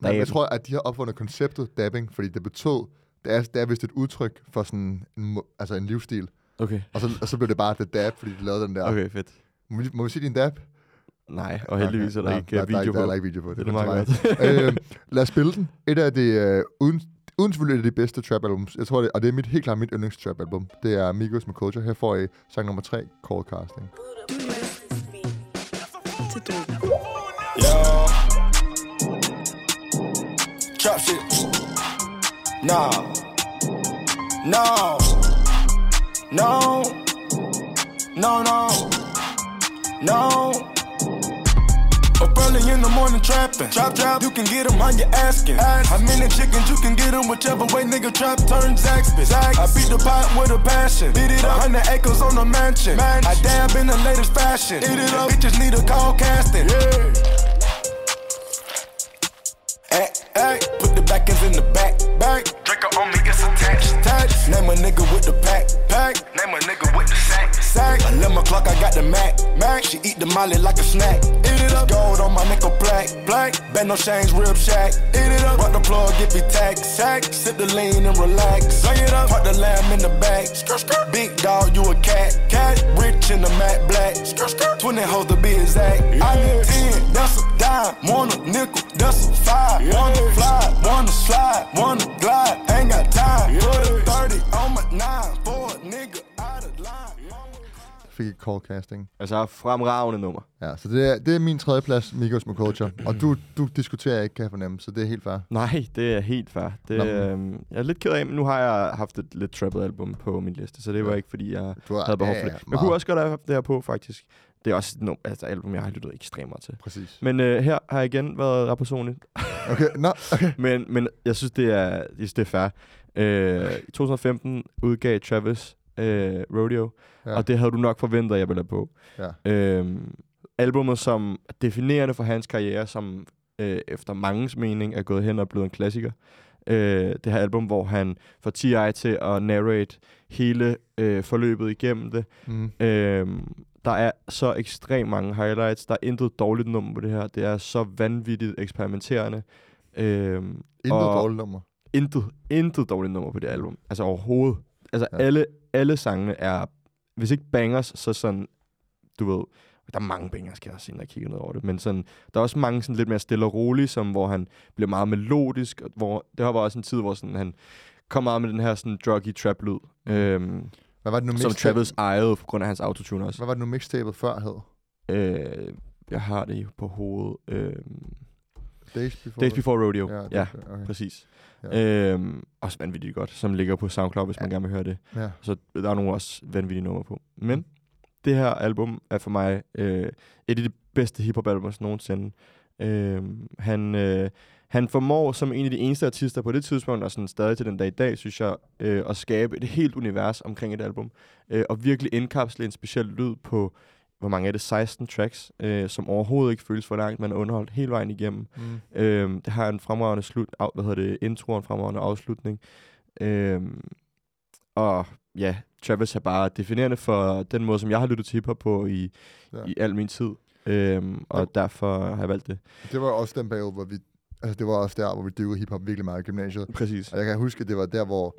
Nej, men jeg tror, at de har opfundet konceptet dabbing, fordi det betød, det er, det er vist et udtryk for sådan en, altså en livsstil. Okay. Og så, og så blev det bare The Dab, fordi de lavede den der. Okay, fedt. Må, vi, må vi sige din dab? Nej, og heldigvis er der Nej, ikke der, øh, der, er video der er på. ikke video på. Det er kun meget godt. øh, lad os spille den. Et af det, øh, uden, uden selvfølgelig et det de bedste trap albums. Jeg tror det, og det er mit, helt klart mit yndlings trap album. Det er Migos med Culture. Her får I sang nummer 3, Cold Casting. Yo. Trap shit. Nah. No. No. No, no. No. Early in the morning trapping. Trap, trap, you can get them on your asking. How many chickens you can get them whichever way nigga trap turns Zaxby. I beat the pot with a passion. Beat it up. 100 acres on a mansion. I dab in the latest fashion. Eat it up. Bitches need a call casting. Yeah. Hey, hey, put the back ends in the back, back. Draco on me, it's attached, attached. Name a nigga with the pack, pack. Name a nigga with the sack, sack. 11 o'clock, I got the Mac, Mac. She eat the molly like a snack. Eat it up. Gold on my nickel black, black. Bend no chains, rib shack. Eat it up. Rock the plug, get me tax, sack. Sip the lean and relax. Bring it up. Park the lamb in the back. Skirt, skirt. Big dog, you a cat, cat. Rich in the matte black. Skirt, skirt. 20 hoes to be exact. I need 10, that's a dime. Want a nickel, that's a five. Wanna fly, wanna slide, wanna glide. Ain't got time. A 30 on my nine. For a nigga out of line. Fik ikke Cold Casting. Altså, fremragende nummer. Ja, så det er, det er min tredje plads, Migos med Culture. Og du, du diskuterer ikke, kan jeg fornemme, så det er helt fair. Nej, det er helt fair. Det, Nå. øhm, jeg er lidt ked af, men nu har jeg haft et lidt trappet album på min liste, så det var Ja. ikke, fordi jeg Du har, havde behov for ja, det. ja, Jeg kunne også godt have haft det her på, faktisk. Det er også et no, altså, album, jeg har lyttet ekstremt meget til. Præcis. Men øh, her har jeg igen været ret personligt. Okay, nå, okay. men, men jeg synes, det er, jeg synes, det er fair. Øh, I 2015 udgav Travis øh, Rodeo, Ja. og det havde du nok forventet, at jeg ville på. Ja. Øhm, albummet, som er definerende for hans karriere, som øh, efter mangens mening er gået hen og blevet en klassiker. Øh, det her album, hvor han får T.I. til at narrate hele øh, forløbet igennem det. Mm. Øhm, der er så ekstremt mange highlights. Der er intet dårligt nummer på det her. Det er så vanvittigt eksperimenterende. Øhm, Intet og dårligt nummer. intet, intet dårligt nummer på det album. Altså overhovedet. Altså Ja. alle, alle sangene er, hvis ikke bangers, så sådan, du ved, der er mange bangers, kan jeg også se, når jeg kigger ned over det, men sådan, der er også mange sådan lidt mere stille og rolige, som, hvor han bliver meget melodisk, og hvor, det har var også en tid, hvor sådan, han kom meget med den her sådan druggy trap lyd, øhm, Hvad var det nu som mixtape- Travis ejede på grund af hans autotune også. Hvad var det nu mixtapet før hed? Øh, jeg har det på hovedet. Øhm, Days Before? Days Before Rodeo. Ja, Ja, ja okay. præcis. Ja. Ja. Øhm, også vanvittigt godt, som ligger på SoundCloud, hvis man gerne vil høre det. Ja. Så der er nogle også vanvittige numre på. Men det her album er for mig øh, et af de bedste hiphop albums nogensinde. Øh, han, øh, Han formår som en af de eneste artister på det tidspunkt, og sådan stadig til den dag i dag, synes jeg, øh, at skabe et helt univers omkring et album. Øh, og virkelig indkapsle en speciel lyd på, hvor mange er det, 16 tracks, øh, som overhovedet ikke føles for langt, man er underholdt hele vejen igennem. Mm. Øh, det har en fremragende slut, af, hvad hedder det, intro og en fremragende afslutning. Øh, og ja, Travis er bare definerende for den måde, som jeg har lyttet til hiphop på i, Ja. ja. i al min tid. Øhm, og Ja. derfor har jeg valgt det. Det var også den periode, hvor vi... Altså, det var også der, hvor vi dyrkede hiphop virkelig meget i gymnasiet. Præcis. Og jeg kan huske, at det var der, hvor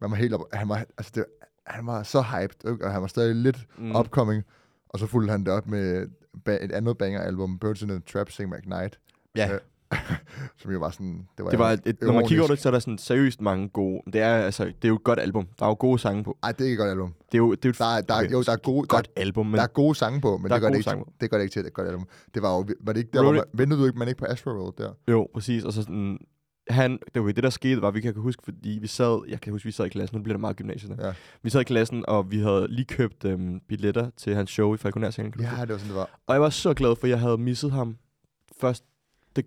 man var helt op... Han var, altså det, han var så hyped, ikke? og han var stadig lidt Mm. upcoming. Og så fulgte han det op med et andet banger-album, Birds in the Trap, Sing McKnight. Ja. Øh, som jo var sådan... Det var, Det var et, et, når man kigger over ironisk. det, så er der sådan seriøst mange gode. Det er, altså, det er jo et godt album. Der er jo gode sange på. Ej, det er ikke et godt album. Det er jo, det er jo Der er, der er, okay, jo, der er gode, der, godt album, men der er gode sange på, men Der det gør det, ikke, på. det gør det ikke til et godt album. Det var jo, var det ikke der, Roll hvor man, ventede du ikke, man ikke på Astro Road der? jo, præcis. Og så sådan, han, det, var det, der skete, var, vi kan huske, fordi vi sad, jeg kan huske, vi sad i klassen, nu bliver det meget gymnasiet. Ja. Vi sad i klassen, og vi havde lige købt øhm, billetter til hans show i Falconer-salen. Ja, det var sådan, det var. Og jeg var så glad for, jeg havde misset ham første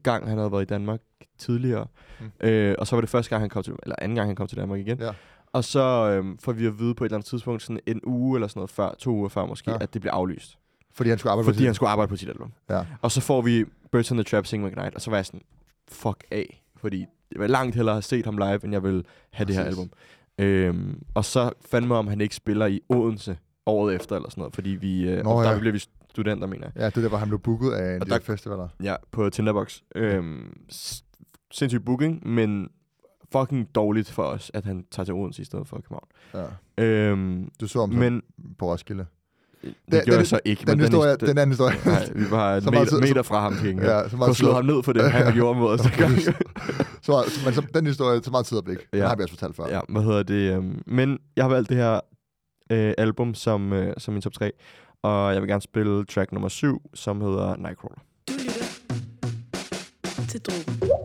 gang, han havde været i Danmark tidligere. Mm. Øh, og så var det første gang, han kom til, eller anden gang, han kom til Danmark igen. Ja. Og så øhm, får vi at vide på et eller andet tidspunkt, sådan en uge eller sådan noget før, to uger før måske, Ja. ja. at det bliver aflyst. Fordi han skulle arbejde Fordi på han skulle arbejde på sit album. Ja. Og så får vi Birds on the Trap Sing McKnight, og så var jeg sådan, fuck af. Fordi jeg vil langt hellere have set ham live, end jeg vil have det her album. Øhm, og så fandme om han ikke spiller i Odense året efter, eller sådan noget, fordi vi, øh, Nå, og der ja. bliver vi studenter, mener jeg. Ja, det der, hvor han blev booket af en Og af de der- festivaler. Ja, på Tinderbox. Øhm, sindssyg booking, men fucking dårligt for os, at han tager til Odense i stedet for København. Ja. Øhm, Du så så men på Roskilde. det Den- gjorde jeg den- så ikke. Den, men historie, his- den anden historie. Nej, vi var Så en meter, tid- meter fra ham gengæld. ja, så meget tid, ham ned for det, han gjorde mod os så, meget- men så, den historie, så meget tid og blik. Ja. Den har vi også fortalt før. Ja, hvad hedder det? øhm, Men jeg har valgt det her øh, album som, øh, som min top 3. Og jeg vil gerne spille track nummer 7, som hedder Nightcrawler. Du lytter til Drogen.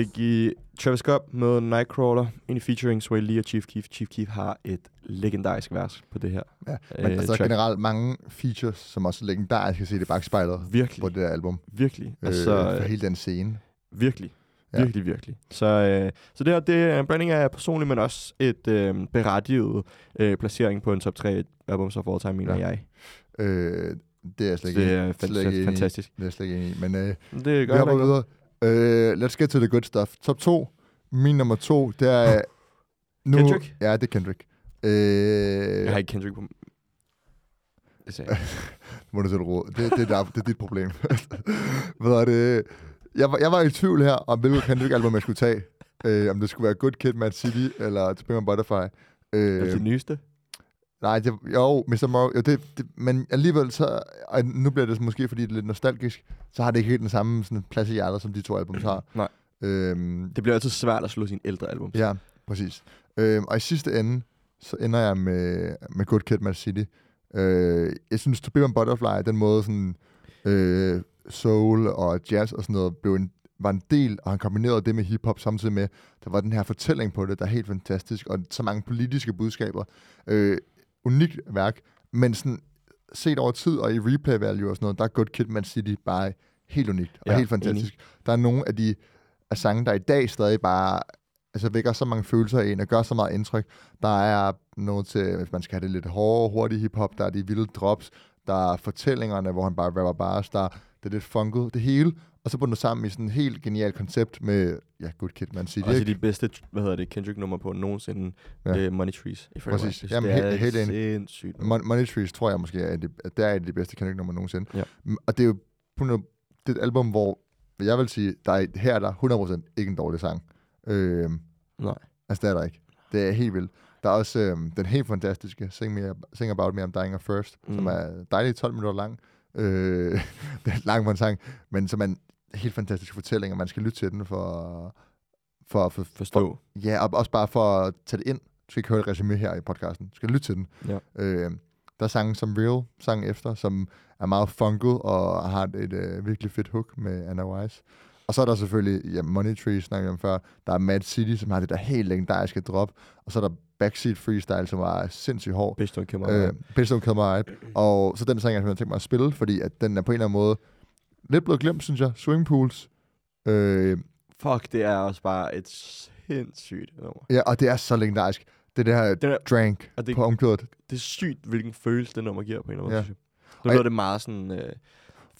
Fik I Travis Scott med Nightcrawler, i featuring Sway Lee og Chief Keef. Chief Keef har et legendarisk vers på det her. Ja, men Øh, altså track. generelt mange features, som også er legendariske at se det bagspejlet Virkelig, på det der album. virkelig. Altså, Altså, øh, for øh, hele den scene. virkelig. Ja. Virkelig, virkelig. Så, øh, så det her, det er en blanding af personlig, men også et øh, berettiget øh, placering på en top 3 albums of all time, mener Ja. jeg. Øh, det er jeg slet Så ikke, det er slet ikke fantastisk. Det er jeg slet ikke enig i. Men øh, Det vi gør hopper jeg videre. Øh, let's get to the good stuff. Top 2. Min nummer 2, det er... Nu, Kendrick? Ja, det er Kendrick. Øh, Jeg har ikke Kendrick på... Det sagde jeg. må du sætte råd. Det, det, er der, det er dit problem. Hvad er det? Jeg var, jeg var i tvivl her, om hvilket Kendrick-album jeg skulle tage. Øh, om det skulle være Good Kid, Mad City, eller To Be My Butterfly. Øh, Altså det nyeste? Nej, det, jo, Mr. Morrow, jo, det, det, men alligevel så, og nu bliver det måske, fordi det er lidt nostalgisk, så har det ikke helt den samme sådan, plads i hjertet, som de to album har. Nej. Øhm, Det bliver altid svært at slå sine ældre album. ja, præcis. Øhm, og i sidste ende, så ender jeg med, med Good Kid, Mad City. Øh, jeg synes, To Be My Butterfly, den måde sådan, øh, soul og jazz og sådan noget, blev en, var en del, og han kombinerede det med hiphop samtidig med, der var den her fortælling på det, der er helt fantastisk, og så mange politiske budskaber. Øh, unikt værk, men sådan set over tid og i replay value og sådan noget, der er Good Kid, Man City bare helt unikt og Ja, helt fantastisk. Der er nogle af de af sange, der i dag stadig bare altså vækker så mange følelser i en og gør så meget indtryk. Der er noget til, hvis man skal have det lidt hårdere, hurtige hiphop, der er de vilde drops, der er fortællingerne, hvor han bare rapper bars, der det er lidt funket, det hele, og så bundet sammen i sådan et helt genialt koncept med, ja, Good Kid, Man City, Også ikke? de bedste, hvad hedder det, Kendrick-nummer på nogensinde, Ja. ja. Money Trees. Præcis. Jeg Jamen, det helt- er helt enig. sindssygt. Mon- Money Trees tror jeg måske er, det, at det er et af de bedste Kendrick nummer nogensinde. Ja. Og det er jo på noget- det er et album, hvor jeg vil sige, der er, her er der 100% ikke en dårlig sang. Øhm, Nej. altså, det er der ikke. Det er helt vildt. Der er også øhm, den helt fantastiske Sing, me, Sing About Me, I'm Dying of First, mm. som er dejligt 12 minutter lang. Øh, det er lang for en sang, men som er en helt fantastisk fortælling, og man skal lytte til den for, for, for, Forstå. Ja, og også bare for at tage det ind. Du skal ikke høre et resume her i podcasten. Du skal lytte til den. Ja. Øh, der er sangen som Real, sang efter, som er meget funket og har et, et øh, virkelig fedt hook med Anna Wise. Og så er der selvfølgelig ja, Money Tree, snakkede vi om før. Der er Mad City, som har det der helt legendariske drop. Og så er der Backseat Freestyle, som var sindssygt hård. Based on Kim Øh, Based on Kill My Eye. Og så den sang, jeg har tænkt mig at spille, fordi at den er på en eller anden måde lidt blevet glemt, synes jeg. Swimming Pools. Øh, Fuck, det er også bare et sindssygt nummer. ja, og det er så legendarisk. Det der Den er, drank og det, på omkvædet. det er sygt, hvilken følelse det nummer giver på en eller anden måde, synes jeg. Nu lyder det meget sådan øh,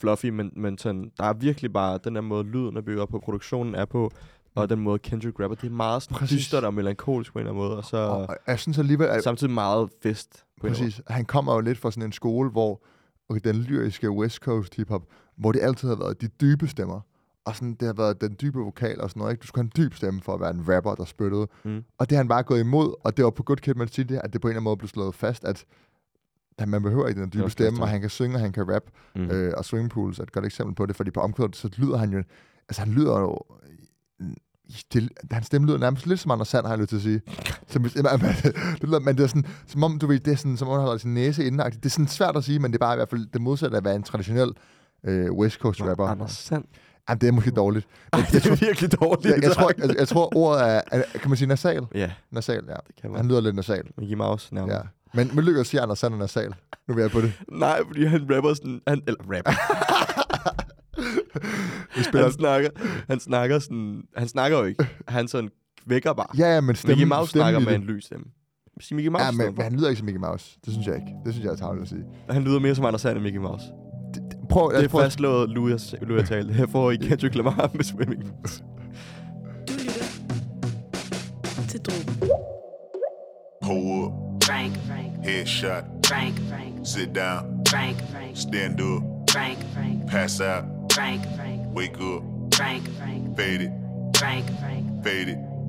fluffy, men, men sådan, der er virkelig bare den der måde, lyden er bygget op på, produktionen er på, og den måde Kendrick rapper, det er meget sådan Præcis. dystert og melankolisk på en eller anden måde, og så Og, og jeg synes alligevel, at samtidig meget fest. På præcis, han kommer jo lidt fra sådan en skole, hvor okay, den lyriske West Coast hiphop, hvor det altid har været de dybe stemmer. Og sådan, det har været den dybe vokal og sådan noget. Ikke? Du skulle have en dyb stemme for at være en rapper, der spyttede. Mm. Og det har han bare gået imod, og det var på Good Kid, Man City, at det på en eller anden måde blev slået fast, at at man behøver ikke den dybe stemme, og han kan synge, og han kan rap. Mm. Øh, og Swimming Pools er et godt eksempel på det, fordi på omkvædet, så lyder han jo... Altså, han lyder jo... Det, hans stemme lyder nærmest lidt som Anders Sand, har jeg lyst til at sige. Som, hvis- det lyder, men det er sådan, som om, du ved, det er sådan, som om han holder sin næse inden. Det er sådan svært at sige, men det er bare i hvert fald det modsatte af at være en traditionel øh, West Coast rapper. Anders Sand. Jamen, det er måske dårligt. Ej, det er virkelig dårligt. Jeg, jeg, tror, jeg, jeg tror, ordet er, er, kan man sige nasal? Ja, Nasal, ja. det kan man. Han lyder lidt nasal. Mickey Mouse nærmere. Ja. Men med lykke at sige, at Anders Sand er nasal. Nu vil jeg på det. Nej, fordi han rapper sådan... Han, eller rapper. Vi spiller, han snakker, han snakker sådan... Han snakker jo ikke. Han sådan vækker bare. ja, ja, men stemmen, Mickey Mouse stemmen snakker med det. en lys stemme. Sig Mickey Mouse Ja, men, men han lyder ikke som Mickey Mouse. Det synes jeg ikke. Det synes jeg er tavligt at sige. Han lyder mere som Anders Sand end Mickey Mouse. Prøv, Det er prøv, fastslået, Louis, Louis har talt. Her får I Kendrick Lamar med Swimming Pools. Du lytter til Drogen. Frank, Frank, headshot, Frank, Frank, sit down, Frank, Frank, stand up, Frank, Frank, pass out, Frank, Frank, wake up, Frank, Frank, fade it, Frank, Frank, fade it.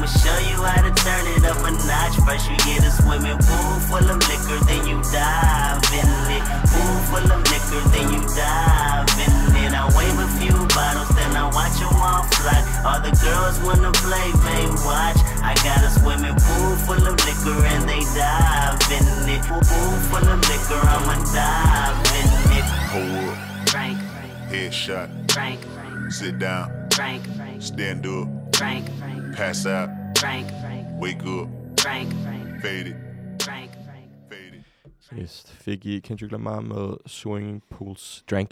I'ma show you how to turn it up a notch. First you get a swimming pool full of liquor, then you dive in it. Pool full of liquor, then you dive in it. I wave a few bottles, then I watch them all fly. All the girls wanna play, they watch. I got a swimming pool full of liquor, and they dive in it. Pool full of liquor, I'ma dive in it. Pull up, Frank, Frank, headshot, Frank, Frank, sit down, Frank, Frank, stand up, Frank, Frank, pass out, Frank, Frank, wake up, Frank, Frank, fade it, Frank, Frank. fade it. Yes, fik I Kendrick Lamar med Swinging Pools Drank.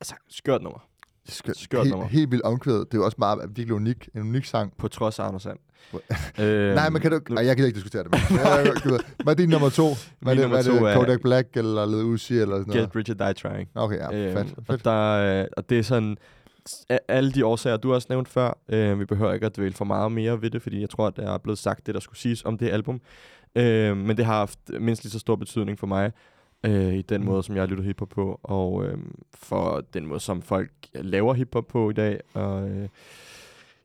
Altså, skørt nummer. Skørt, Skørt helt, nummer. helt vildt omkvædet. Det er jo også meget virkelig unik, en unik sang. På trods af Anders Sand. Øh, øh, Nej, men kan du... Ej, jeg kan ikke diskutere det. Men. Hvad er din nummer to? Hvad er det, hvad er det? er- Kodak Black eller Lil Uzi eller sådan noget? Get Rich or Die Trying. Okay, ja, Øhm, fedt. Og, fedt. der, øh, og det er sådan, alle de årsager, du også nævnt før, øh, vi behøver ikke at dvæle for meget mere ved det, fordi jeg tror, at der er blevet sagt det, der skulle siges om det album. Øh, men det har haft mindst lige så stor betydning for mig, øh, i den Mm. måde, som jeg lytter hiphop på, og øh, for den måde, som folk laver hiphop på i dag. Og øh,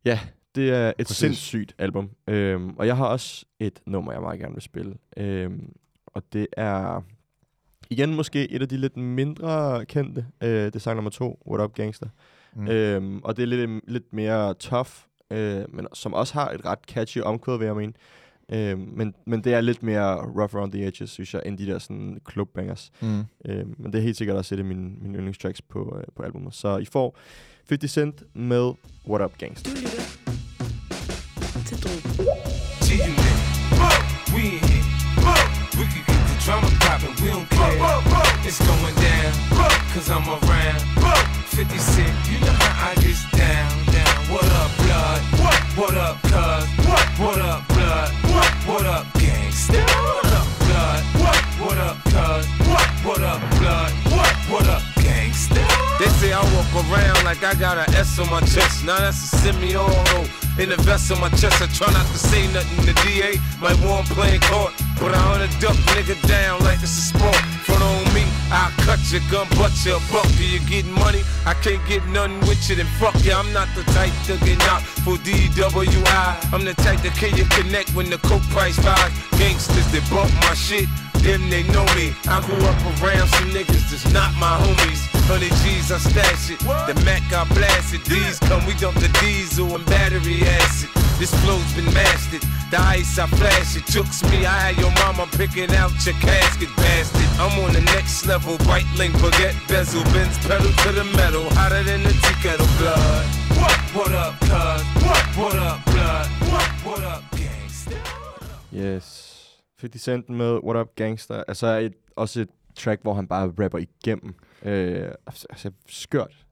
ja, det er et Præcis. sindssygt album. Øh, og jeg har også et nummer, jeg meget gerne vil spille. Øh, og det er Igen måske et af de lidt mindre kendte. Øh, det er sang nummer to, What Up Gangster. Mm. Mm. Øhm, og det er lidt, lidt mere tough, øh, men som også har et ret catchy omkvæd, vil jeg mene. Øh, men, men det er lidt mere rough around the edges, synes jeg, end de der sådan clubbangers. Mm. Øh, men det er helt sikkert også et af mine, mine yndlingstracks på, øh, på albumet. Så I får 50 Cent med What Up Gangster. Du lytter til. We drama poppin', we don't care. It's going down, cause I'm around. 50 Cent, you know how I get down, down. What up, blood? What up, cuz? What up, blood? What up, gangsta? What up, blood? What up, cuz? What up, blood? They say I walk around like I got an S on my chest. Now that's a semi-auto. In the vest on my chest, I try not to say nothing. The DA might want playing court, but I hunt a duck nigga down like it's a sport. Front on me, I'll cut your gun, butt your buck. Do you get money? I can't get nothing with you, then fuck you. I'm not the type to get out for DWI. I'm the type to kill you connect when the coke price rise. Gangsters that bump my shit, them they know me. I grew up around some niggas that's not my homies. Honey G's, I stash it. The Mac, I blast it. These come, we dump the diesel and battery acid. This flow's been mastered. The ice, I flash it. Chooks me, I had your mama picking out your casket, bastard. I'm on the next level. Right link, baguette, bezel, bends, pedal to the metal. Hotter than the tea kettle blood. What? What up, cuz? What? What up, blood? What? What up, gangsta? Yes. 50 Cent med What Up Gangster. Altså et, også et track, hvor han bare rapper igennem. Øh, altså altså, skørt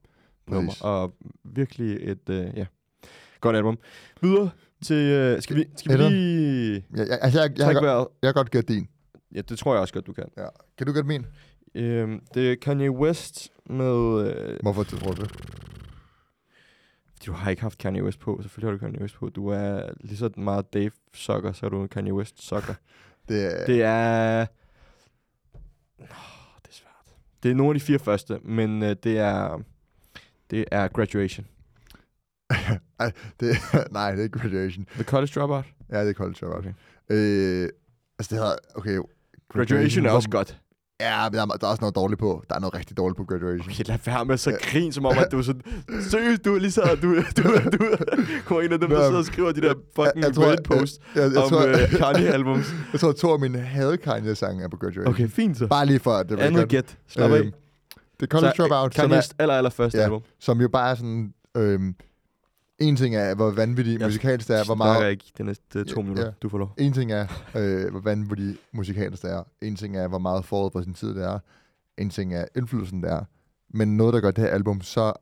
nummer. Præcis. Og virkelig et, øh, ja, godt album. Videre til, øh, skal vi, skal vi lige Ja, jeg, altså, jeg, jeg, jeg, har, godt- jeg har godt gætte din. Ja, det tror jeg også godt, du kan. Ja. Kan du gætte min? Øhm, det er Kanye West med... Øh, Hvorfor tror du det? du har ikke haft Kanye West på. Selvfølgelig har du Kanye West på. Du er lige så meget Dave Sucker, så er du en Kanye West Sucker. Det er... Det er... Nå, det er svært. Det er nogle af de fire første, men øh, det er... Det er Graduation. Ej, det, nej, det er ikke graduation. The College Dropout. Ja, det er college dropout. Okay. Øh, altså, det hedder... Okay, Graduation er hvor- også godt. Ja, men der er, der er også noget dårligt på. Der er noget rigtig dårligt på graduation. Okay, lad være med så grin, som om, at du er sådan... Seriøst, du er lige så... Du, du, du, du er en af dem, der sidder og skriver de der fucking jeg tror, Reddit-post jeg, jeg, jeg, om tror, øh, Kanye-albums. jeg tror, to af mine had Kanye-sange er på graduation. Okay, fint så. Bare lige for, at det bliver Andet gæt. Slap af. Øhm, Det er College øh, Dropout, er, Kanye's aller, aller første Ja. album. som jo bare er sådan... Øhm, en ting er, hvor vanvittig Jeg musikalsk det er, hvor meget... ikke de næste to Ja, minutter. ja. Du får lov. En ting er, øh, hvor vanvittig musikalsk det er. En ting er, hvor meget forud på sin tid det er. En ting er, indflydelsen det er. Men noget, der gør det her album så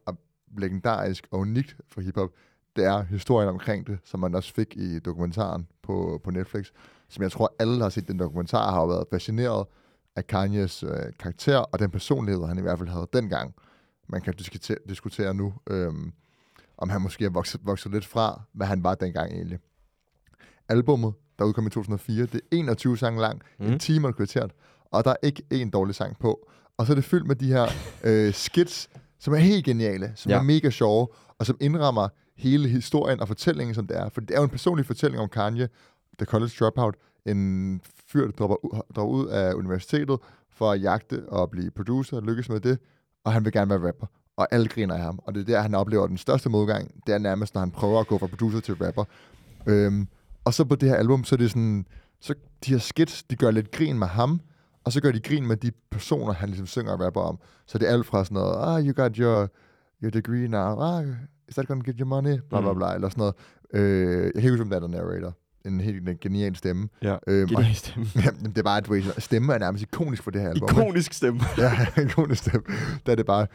legendarisk og unikt for hiphop, det er historien omkring det, som man også fik i dokumentaren på, på Netflix. Som jeg tror, alle, der har set den dokumentar, har været fascineret af Kanyes øh, karakter og den personlighed, han i hvert fald havde dengang. Man kan diskutere, diskutere nu, øhm, om han måske har vokset, vokset lidt fra, hvad han var dengang egentlig. Albummet, der udkom i 2004, det er 21 sange lang, mm. en time og et kvarteret, og der er ikke en dårlig sang på. Og så er det fyldt med de her øh, skits, som er helt geniale, som ja. Er mega sjove, og som indrammer hele historien og fortællingen, som det er. For det er jo en personlig fortælling om Kanye, The College Dropout, en fyr, der dropper, ud- dropper ud af universitetet for at jagte og blive producer og lykkes med det, og han vil gerne være rapper. Og alle griner af ham, og det er der, han oplever den største modgang. Det er nærmest, når han prøver at gå fra producer til rapper. Øhm, og så på det her album, så er det sådan, så de her skits, de gør lidt grin med ham, og så gør de grin med de personer, han ligesom synger og rapper om. Så det er alt fra sådan noget, ah, you got your, your degree now, ah, is that gonna get you money, bla bla Mm. bla, eller sådan noget. Øh, jeg kan ikke huske, om der er der narrator. En helt genial stemme. Ja, Øhm, og, genial stemme. Jamen, det er bare, ved, stemme er nærmest ikonisk for det her album. Ikonisk stemme. Ja, ikonisk stemme. Der er det bare.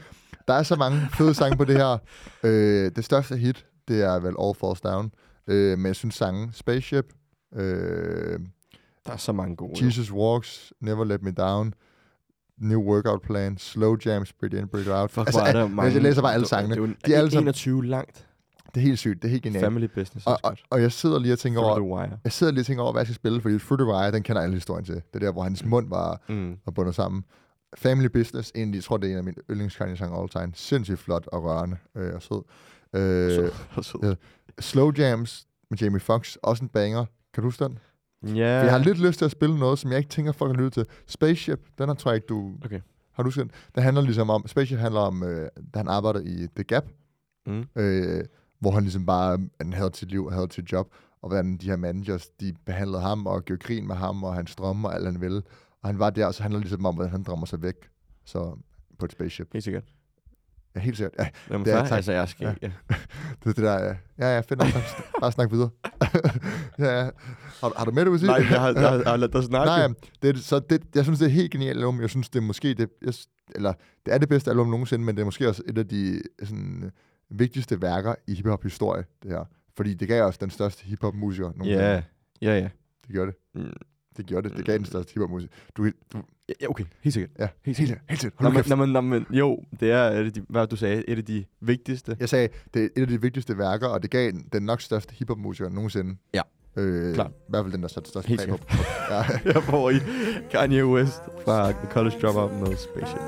Der er så mange fede sange på det her. Øh, det største hit, det er vel All Falls Down. Øh, men jeg synes sange, Spaceship, øh, Der er så mange gode. jo. Jesus Walks, Never Let Me Down, New Workout Plan, Slow Jams, Breathe In, Breathe Out. Fuck, altså, er der jeg- mange. Jeg læser bare alle sangene. Det er jo De er alle sammen- 21 langt. Det er helt sygt, det er helt genialt. Family business. Og, og, og jeg sidder lige og tænker Through over, the wire. jeg sidder lige og tænker over, hvad jeg skal spille, fordi Through the Wire, den kender alle historien til. Det er der, hvor hans mund var, Mm. var bundet sammen. Family Business, en, jeg tror, det er en af mine yndlingskanye-sange all time. Sindssygt flot og rørende øh, og sød. Øh, Så, så, ja. Slow Jams med Jamie Foxx, også en banger. Kan du huske den? Ja. For jeg har lidt lyst til at spille noget, som jeg ikke tænker, folk har lyttet til. Spaceship, den har tror jeg ikke, du... Okay. Har du set den? Den handler ligesom om... Spaceship handler om, øh, da han arbejder i The Gap, Mm. øh, hvor han ligesom bare han havde sit liv, havde sit job, og hvordan de her managers, de behandlede ham og gjorde grin med ham og hans drømme og alt han ville. Og han var der, og så handler det ligesom om, hvordan han drømmer sig væk. Så på et spaceship. Helt sikkert. Ja, helt sikkert. Ja, Jamen, Det er- tak. altså, jeg skal... Ja. Ja. det er det der, ja. Ja, ja, fedt nok. Bare snak videre. ja, ja. Har, har du med, du vil sige? Nej, jeg har, jeg, har, jeg har dig snakke. Nej, det, så det, jeg synes, det er helt genialt album. Jeg synes, det er måske det, jeg, eller, det er det bedste album nogensinde, men det er måske også et af de sådan, vigtigste værker i hiphop-historie, det her. Fordi det gav os den største hiphop-musiker nogensinde. Ja, ja, ja. Det gjorde det. Mm. Det gjorde det. Det gav den største hiphop-musiker. Du, du, Ja, okay, helt sikkert. ja, helt sikkert. Helt sikkert. Hold nå, men, nå, men, jo, det er, et af de, hvad du sagde, et af de vigtigste. Jeg sagde, det er et af de vigtigste værker, og det gav den- den nok største hiphop-musiker nogensinde. Ja. Øh, Klart. I hvert fald den, der satte største Helt præg på. Ja. Jeg får i Kanye West fra The College Dropout med Spaceship.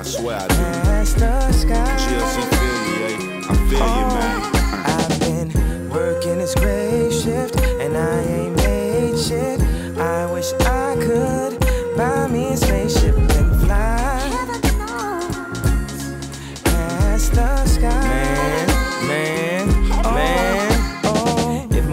I swear I do. GLC Philly, eh? I feel you, man. this gray shift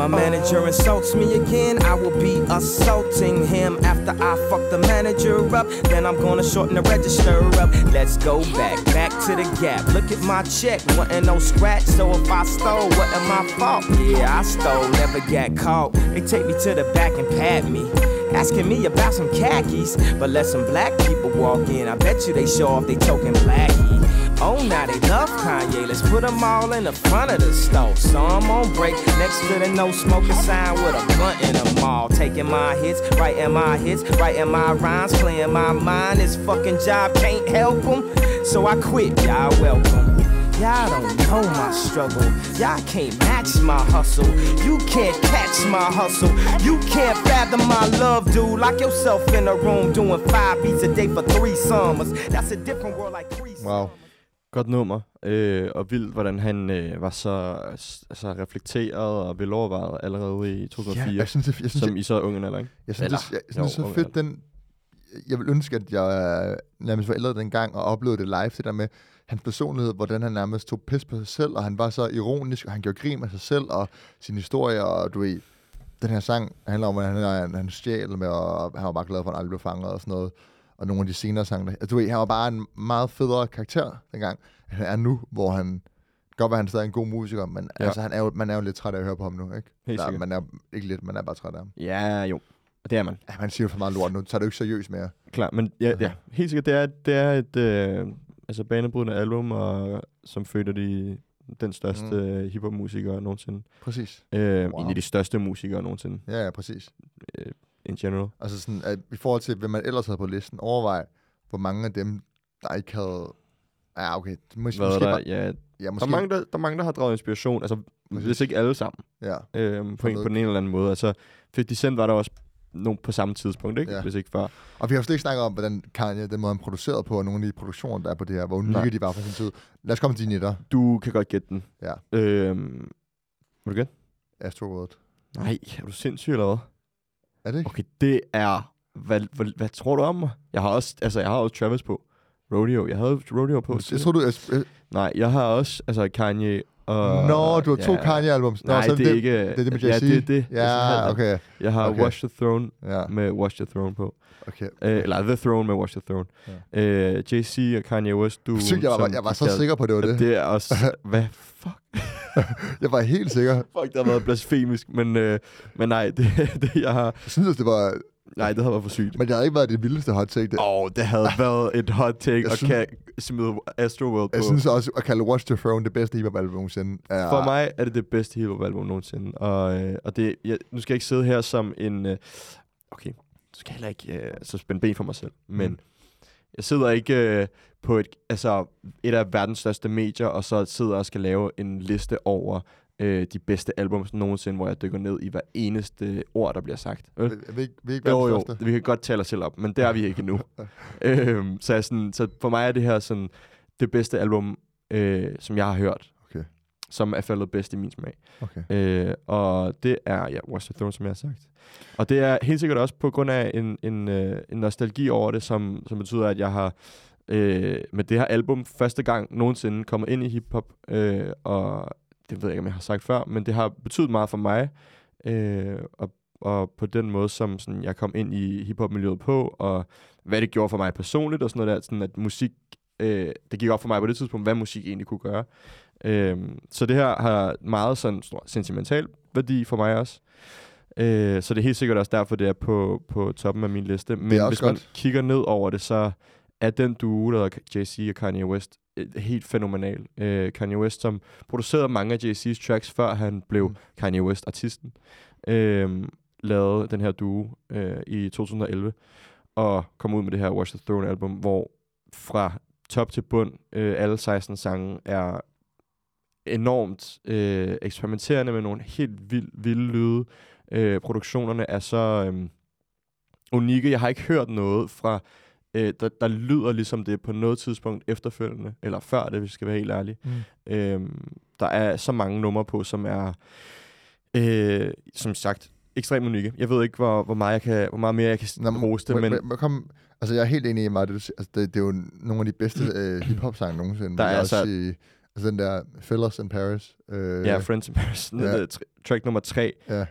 my manager insults me again, I will be assaulting him. After I fuck the manager up, then I'm gonna shorten the register up. Let's go back, back to the gap. Look at my check, wasn't no scratch. So if I stole, wasn't my fault. Yeah, I stole, never got caught. They take me to the back and pat me. Asking me about some khakis, but let some black people walk in. I bet you they show off they token blackie. Oh, now they love Kanye. Let's put them all in the front of the store. So I'm on break next to the no smoking sign with a blunt in them all. Taking my hits, writing my hits, writing my rhymes, playing my mind. This fucking job can't help them. So I quit, y'all welcome. Y'all don't know my struggle. Y'all can't match my hustle. You can't catch my hustle. You can't fathom my love, dude. Lock yourself in a room doing five beats a day for three summers. That's a different world like three Wow. Godt nummer, øh, og vildt, hvordan han øh, var så, så reflekteret og velovervejet allerede i 2004, Ja, jeg synes, det, jeg synes, som i så ung en alder, ikke? Jeg synes, Eller, det, jeg, jeg synes jo, det er så fedt, den... Jeg vil ønske, at jeg nærmest var ældre dengang og oplevede det live, det der med hans personlighed, hvordan han nærmest tog pis på sig selv, og han var så ironisk, og han gjorde grin med sig selv og sin historie, og du ved, den her sang handler om, at han, han, han stjal med, og han var bare glad for, at han aldrig blev fanget og sådan noget. Og nogle af de senere sange, altså, du ved, han var bare en meget federe karakter dengang, end han er nu, hvor han, godt være, han stadig er en god musiker, men Ja. altså, han er jo, man er jo lidt træt af at høre på ham nu, ikke? Helt Der, man er ikke lidt, man er bare træt af ham. Ja, jo. Og det er man. Ja, man siger for meget lort nu, så er det jo ikke seriøst mere. Klar, men ja, ja helt sikkert, det er, det er et øh, altså banebrydende album, og, som føler de den største Mm. mm. hiphop-musiker nogensinde. Præcis. Øh, Wow. En af de største musikere nogensinde, Ja, ja, præcis. øh, in general. Altså sådan, at i forhold til, hvem man ellers havde på listen, overvej, hvor mange af dem, der ikke havde... Ja, okay. Måske, Hvad måske der? bare, Ja, ja, der, måske, er mange, der, der er mange, der har draget inspiration, altså Præcis. hvis ikke alle sammen, Ja, øh, på, en, på den ene eller anden måde. Altså 50 Cent var der også nogen på samme tidspunkt, ikke? Ja. Hvis ikke før. og vi har jo slet ikke snakket om, hvordan Kanye, den måde han producerede på, og nogle af de produktioner, der er på det her, hvor unikke de var for sin tid. Lad os komme til de nitter. Du kan godt gætte den. Ja. Øhm, vil du gætte? Astro World. Nej, er du sindssyg eller hvad? Er det ikke? Okay, det er... Hvad, hvad, hvad tror du om mig? Jeg har også, altså, jeg har også Travis på. Rodeo. Jeg havde Rodeo på. Jeg tror, du... Jeg, Nej, jeg har også altså Kanye og... Nå, du har to Kanye-albums. Nå, Nej, så det er ikke... Det er det med Ja, Jay-Z? det er det. Det er sådan Ja, okay. Jeg har Okay. Watch the Throne Ja, med Watch the Throne på. okay. Øh, eller The Throne med Watch the Throne. Ja. Øh, Jay-Z og Kanye West, du... Sygt, jeg var, jeg var så sikker på, det var det. Det er også... hvad fuck? Jeg var helt sikker. Fuck, det har været blasfemisk, men, øh, men nej, det, det jeg har... Jeg synes, det var... Nej, det havde været for sygt. Men det havde ikke været det vildeste hot take. Det. Åh, oh, det havde været et hot take Jeg at synes- kan smide Astro World på. Jeg synes også, at kalde Watch the Throne det bedste hiphop-album nogensinde. Er, For mig er det det bedste hiphop-album nogensinde. Og, øh, og det, jeg, nu skal jeg ikke sidde her som en... Øh, okay, nu skal jeg heller ikke øh, så spænde ben for mig selv. Men Mm. jeg sidder ikke øh, på et, altså, et af verdens største medier, og så sidder og skal lave en liste over øh, de bedste albums nogensinde, hvor jeg dykker ned i hver eneste ord, der bliver sagt. Øh? Vi, vi, vi ikke Jo, jo, vi kan godt tale os selv op, men det er vi ikke endnu. øhm, så, jeg sådan, så for mig er det her sådan det bedste album, øh, som jeg har hørt. Okay. som er faldet bedst i min smag. Okay. Øh, og det er, ja, Watch the Throne, som jeg har sagt. Og det er helt sikkert også på grund af en, en, øh, en nostalgi over det, som, som betyder, at jeg har øh, med det her album første gang nogensinde kommet ind i hiphop, øh, og det ved jeg ikke, om jeg har sagt før, men det har betydet meget for mig, øh, og, og på den måde, som sådan, jeg kom ind i hiphop-miljøet på, og hvad det gjorde for mig personligt, og sådan noget der, sådan at musik, øh, det gik op for mig på det tidspunkt, hvad musik egentlig kunne gøre. Øh, så det her har meget sådan stor sentimental værdi for mig også. Øh, så det er helt sikkert også derfor, det er på, på toppen af min liste. Men hvis man godt. kigger ned over det, så er den duo, der hedder Jay-Z og Kanye West, helt fænomenal. Øh, Kanye West, som producerede mange af Jay-Z's tracks, før han blev Mm. Kanye West-artisten, øh, lavede den her duo øh, i 2011, og kom ud med det her Watch the Throne-album, hvor fra top til bund, øh, alle 16 sange er enormt øh, eksperimenterende med nogle helt vild, vilde lyde. Øh, produktionerne er så øh, unikke. Jeg har ikke hørt noget fra, øh, der, der lyder ligesom det på noget tidspunkt efterfølgende, eller før det, hvis vi skal være helt ærlige. Mm. Øh, der er så mange numre på, som er, øh, som sagt, ekstremt unikke. Jeg ved ikke, hvor, hvor, meget, jeg kan, hvor meget mere jeg kan Nå, det, men men, kom, altså, jeg er helt enig i meget, det, altså, det, det er jo nogle af de bedste øh, hiphop-sange nogensinde. Der er altså- sige. Altså den der Fellas in Paris. Øh, ja, Friends in Paris, ja. track nummer tre, ja.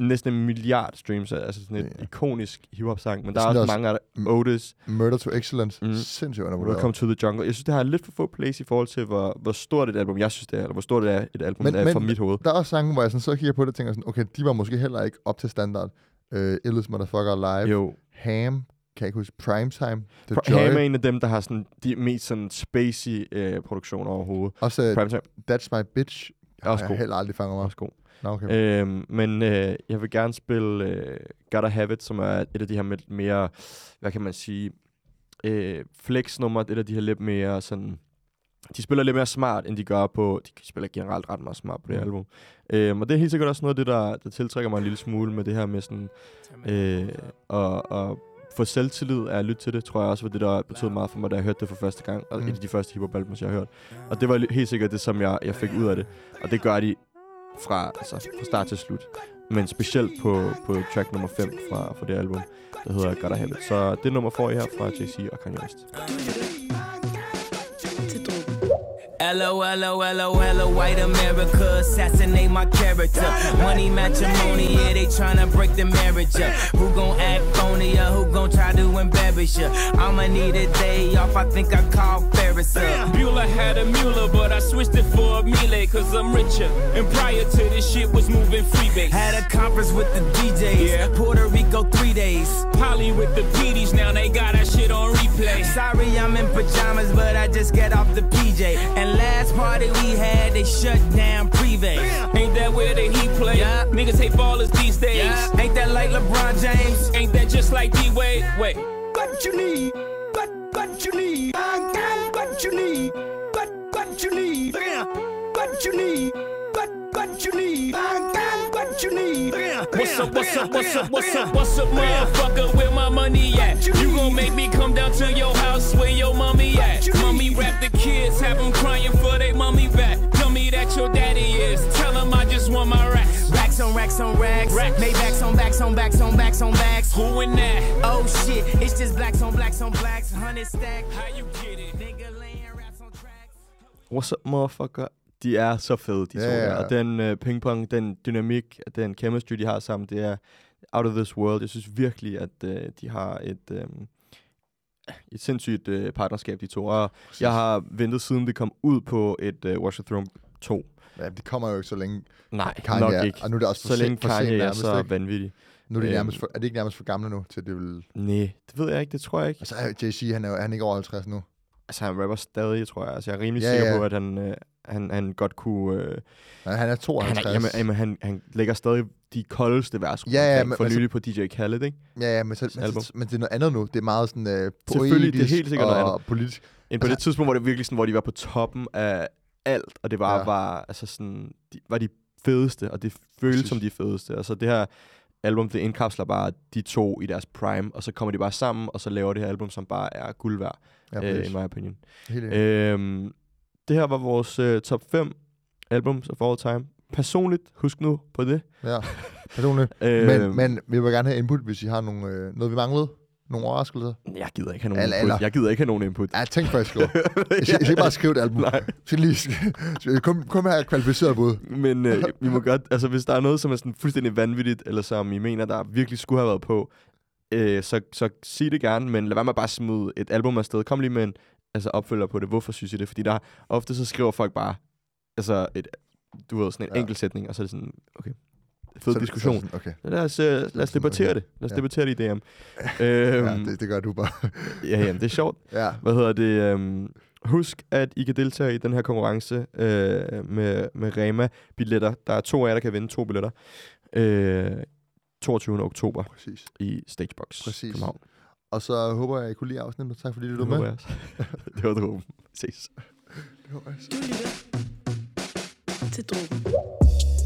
næsten en milliard streams, altså sådan et Ja. ikonisk hiphop-sang, men der er også også- mange af. Otis, Murder to Excellence. Mm. Sindssygt undervurderet. Welcome to the Jungle. Jeg synes, det har lidt for få plays i forhold til, hvor, hvor stort et album jeg synes, det er, eller hvor stort det er et album Men- er men- for mit hoved. Der er også sange, hvor jeg sådan så kigger på det og tænker sådan, okay, de var måske heller ikke op til standard. Uh, Illest Motherfucker Alive. Jo, Ham. Kan jeg ikke huske. Primetime. The Pr- Joy. Ham er en af dem, der har sådan de mest sådan spacey øh, produktioner overhovedet. Også Primetime That's My Bitch. er også har jeg heller aldrig fanget mig. også god. Nå, okay. Øhm, men øh, jeg vil gerne spille øh, Gotta Have It, som er et af de her med lidt mere, hvad kan man sige, øh, flex-nummer, et af de her lidt mere sådan, de spiller lidt mere smart, end de gør på, de spiller generelt ret meget smart på det Mm. album. Øhm, og det er helt sikkert også noget af det, der, der tiltrækker mig en lille smule med det her med sådan, øh, og, og få selvtillid af at lytte til det, tror jeg også var det, der betød meget for mig, da jeg hørte det for første gang. Og Mm. et af de første hiphop-albums, jeg har hørt. Og det var helt sikkert det, som jeg, jeg fik ud af det. Og det gør de fra, altså, fra start til slut. Men specielt på, på track nummer 5 fra, fra det album, der hedder Gotta Have It. Så det nummer får I her fra Jay-Z og Kanye West. Hello, hello, hello, hello, white America, assassinate my character. Money matrimony, yeah, they tryna break the marriage up. Who gon' act who gon' try to embarrass you? I'ma need a day off, I think I call Ferris up. Bueller had a Mueller, but I switched it for a Miele, cause I'm richer. And prior to this shit was moving freebase. Had a conference with the DJs, Yeah. Puerto Rico three days. Polly with the PDs, now they got that shit on replay. Sorry, I'm in pajamas, but I just get off the PJ. And last party we had, they shut down Privé. Ain't that where the heat play? Yeah. Niggas hate ballers these days. Yeah. Ain't that like LeBron James? Ain't that just like D-Wade? Wait. What you need? What what you need? I got what you need. What what you need? What you need? What what you need? I got what you need. What's up, what's up, what's up, what's up, what's up, motherfucker? Where my money at? You gon' make me come down to your house backs on backs on backs on backs. Who in that? Oh shit, it's just blacks on blacks on blacks. Hundred stack. How you get it? Nigga laying raps on tracks. What's up, motherfucker? De er så fede, de Ja, to der. Og den uh, pingpong, den dynamik, den chemistry, de har sammen, det er out of this world. Jeg synes virkelig, at uh, de har et, um, et sindssygt uh, partnerskab, de to. Og Præcis. jeg har ventet, siden det kom ud på et uh, Watch the Throne 2. Ja, det kommer jo ikke så længe. Nej, Kanye nok er- ikke. og nu er det også for så sent- længe Kanye er så ikke? vanvittig. Nu er, de Øhm. nærmest for, er det ikke nærmest for gamle nu, til det vil... Nej, det ved jeg ikke, det tror jeg ikke. Altså, JC, han er, jo- er han ikke over 50 nu? Altså, han rapper stadig, tror jeg. Altså, jeg er rimelig Ja, sikker ja. på, at han, øh, han, han godt kunne... Øh, Nej, han er 52. han, er, jamen, jamen, han, han lægger stadig de koldeste vers Ja, ja, men- for altså- nylig på DJ Khaled, ikke? Ja, ja, men, så, men, så, men det er noget andet nu. Det er meget sådan øh, Selvfølgelig, det er helt sikkert og noget andet. politisk. End på Altså- det tidspunkt, hvor det virkelig sådan, hvor de var på toppen af alt, og det var, Ja. var, altså sådan, de, var de fedeste, og det føltes som de fedeste. Altså det her album, det indkapsler bare de to i deres prime, og så kommer de bare sammen, og så laver det her album, som bare er guld værd, Ja, øh, in my opinion. Øhm, det her var vores øh, top 5 albums of all time. Personligt, husk nu på det. Ja, personligt. Øh, men, men vi vil gerne have input, hvis I har nogle, øh, noget, vi manglede. Nogle overraskelser. Jeg gider ikke have nogen Eller- input. eller- Jeg gider ikke have nogen input. Ja, tænk først. Jeg skal, ikke bare skrive et album. Nej. Skal lige kom, kom her kvalificeret bud. Men øh, vi må godt, altså hvis der er noget, som er sådan fuldstændig vanvittigt, eller som I mener, der virkelig skulle have været på, øh, så, så sig det gerne, men lad være med bare at smide et album afsted. Kom lige med en altså, opfølger på det. Hvorfor synes I det? Fordi der ofte så skriver folk bare, altså et, du ved, sådan en ja. enkelt sætning, og så er det sådan, okay, fed Så- diskussion. så- okay. Lad os, øh, lad os debattere okay. det. Lad os Ja. debattere det i DM. øhm, Ja, det, det gør du bare. Ja, ja, det er sjovt. Ja. Hvad hedder det? øhm, husk, at I kan deltage i den her konkurrence øh, med, med Rema-billetter. Der er to af jer, der kan vinde to billetter. Øh, 22. oktober Præcis. i Stagebox Præcis. København. Og så håber jeg, I kunne lide afsnittet. Tak fordi Det lyttede med. det var det Ses. Det jeg også. Du lytter til drogen.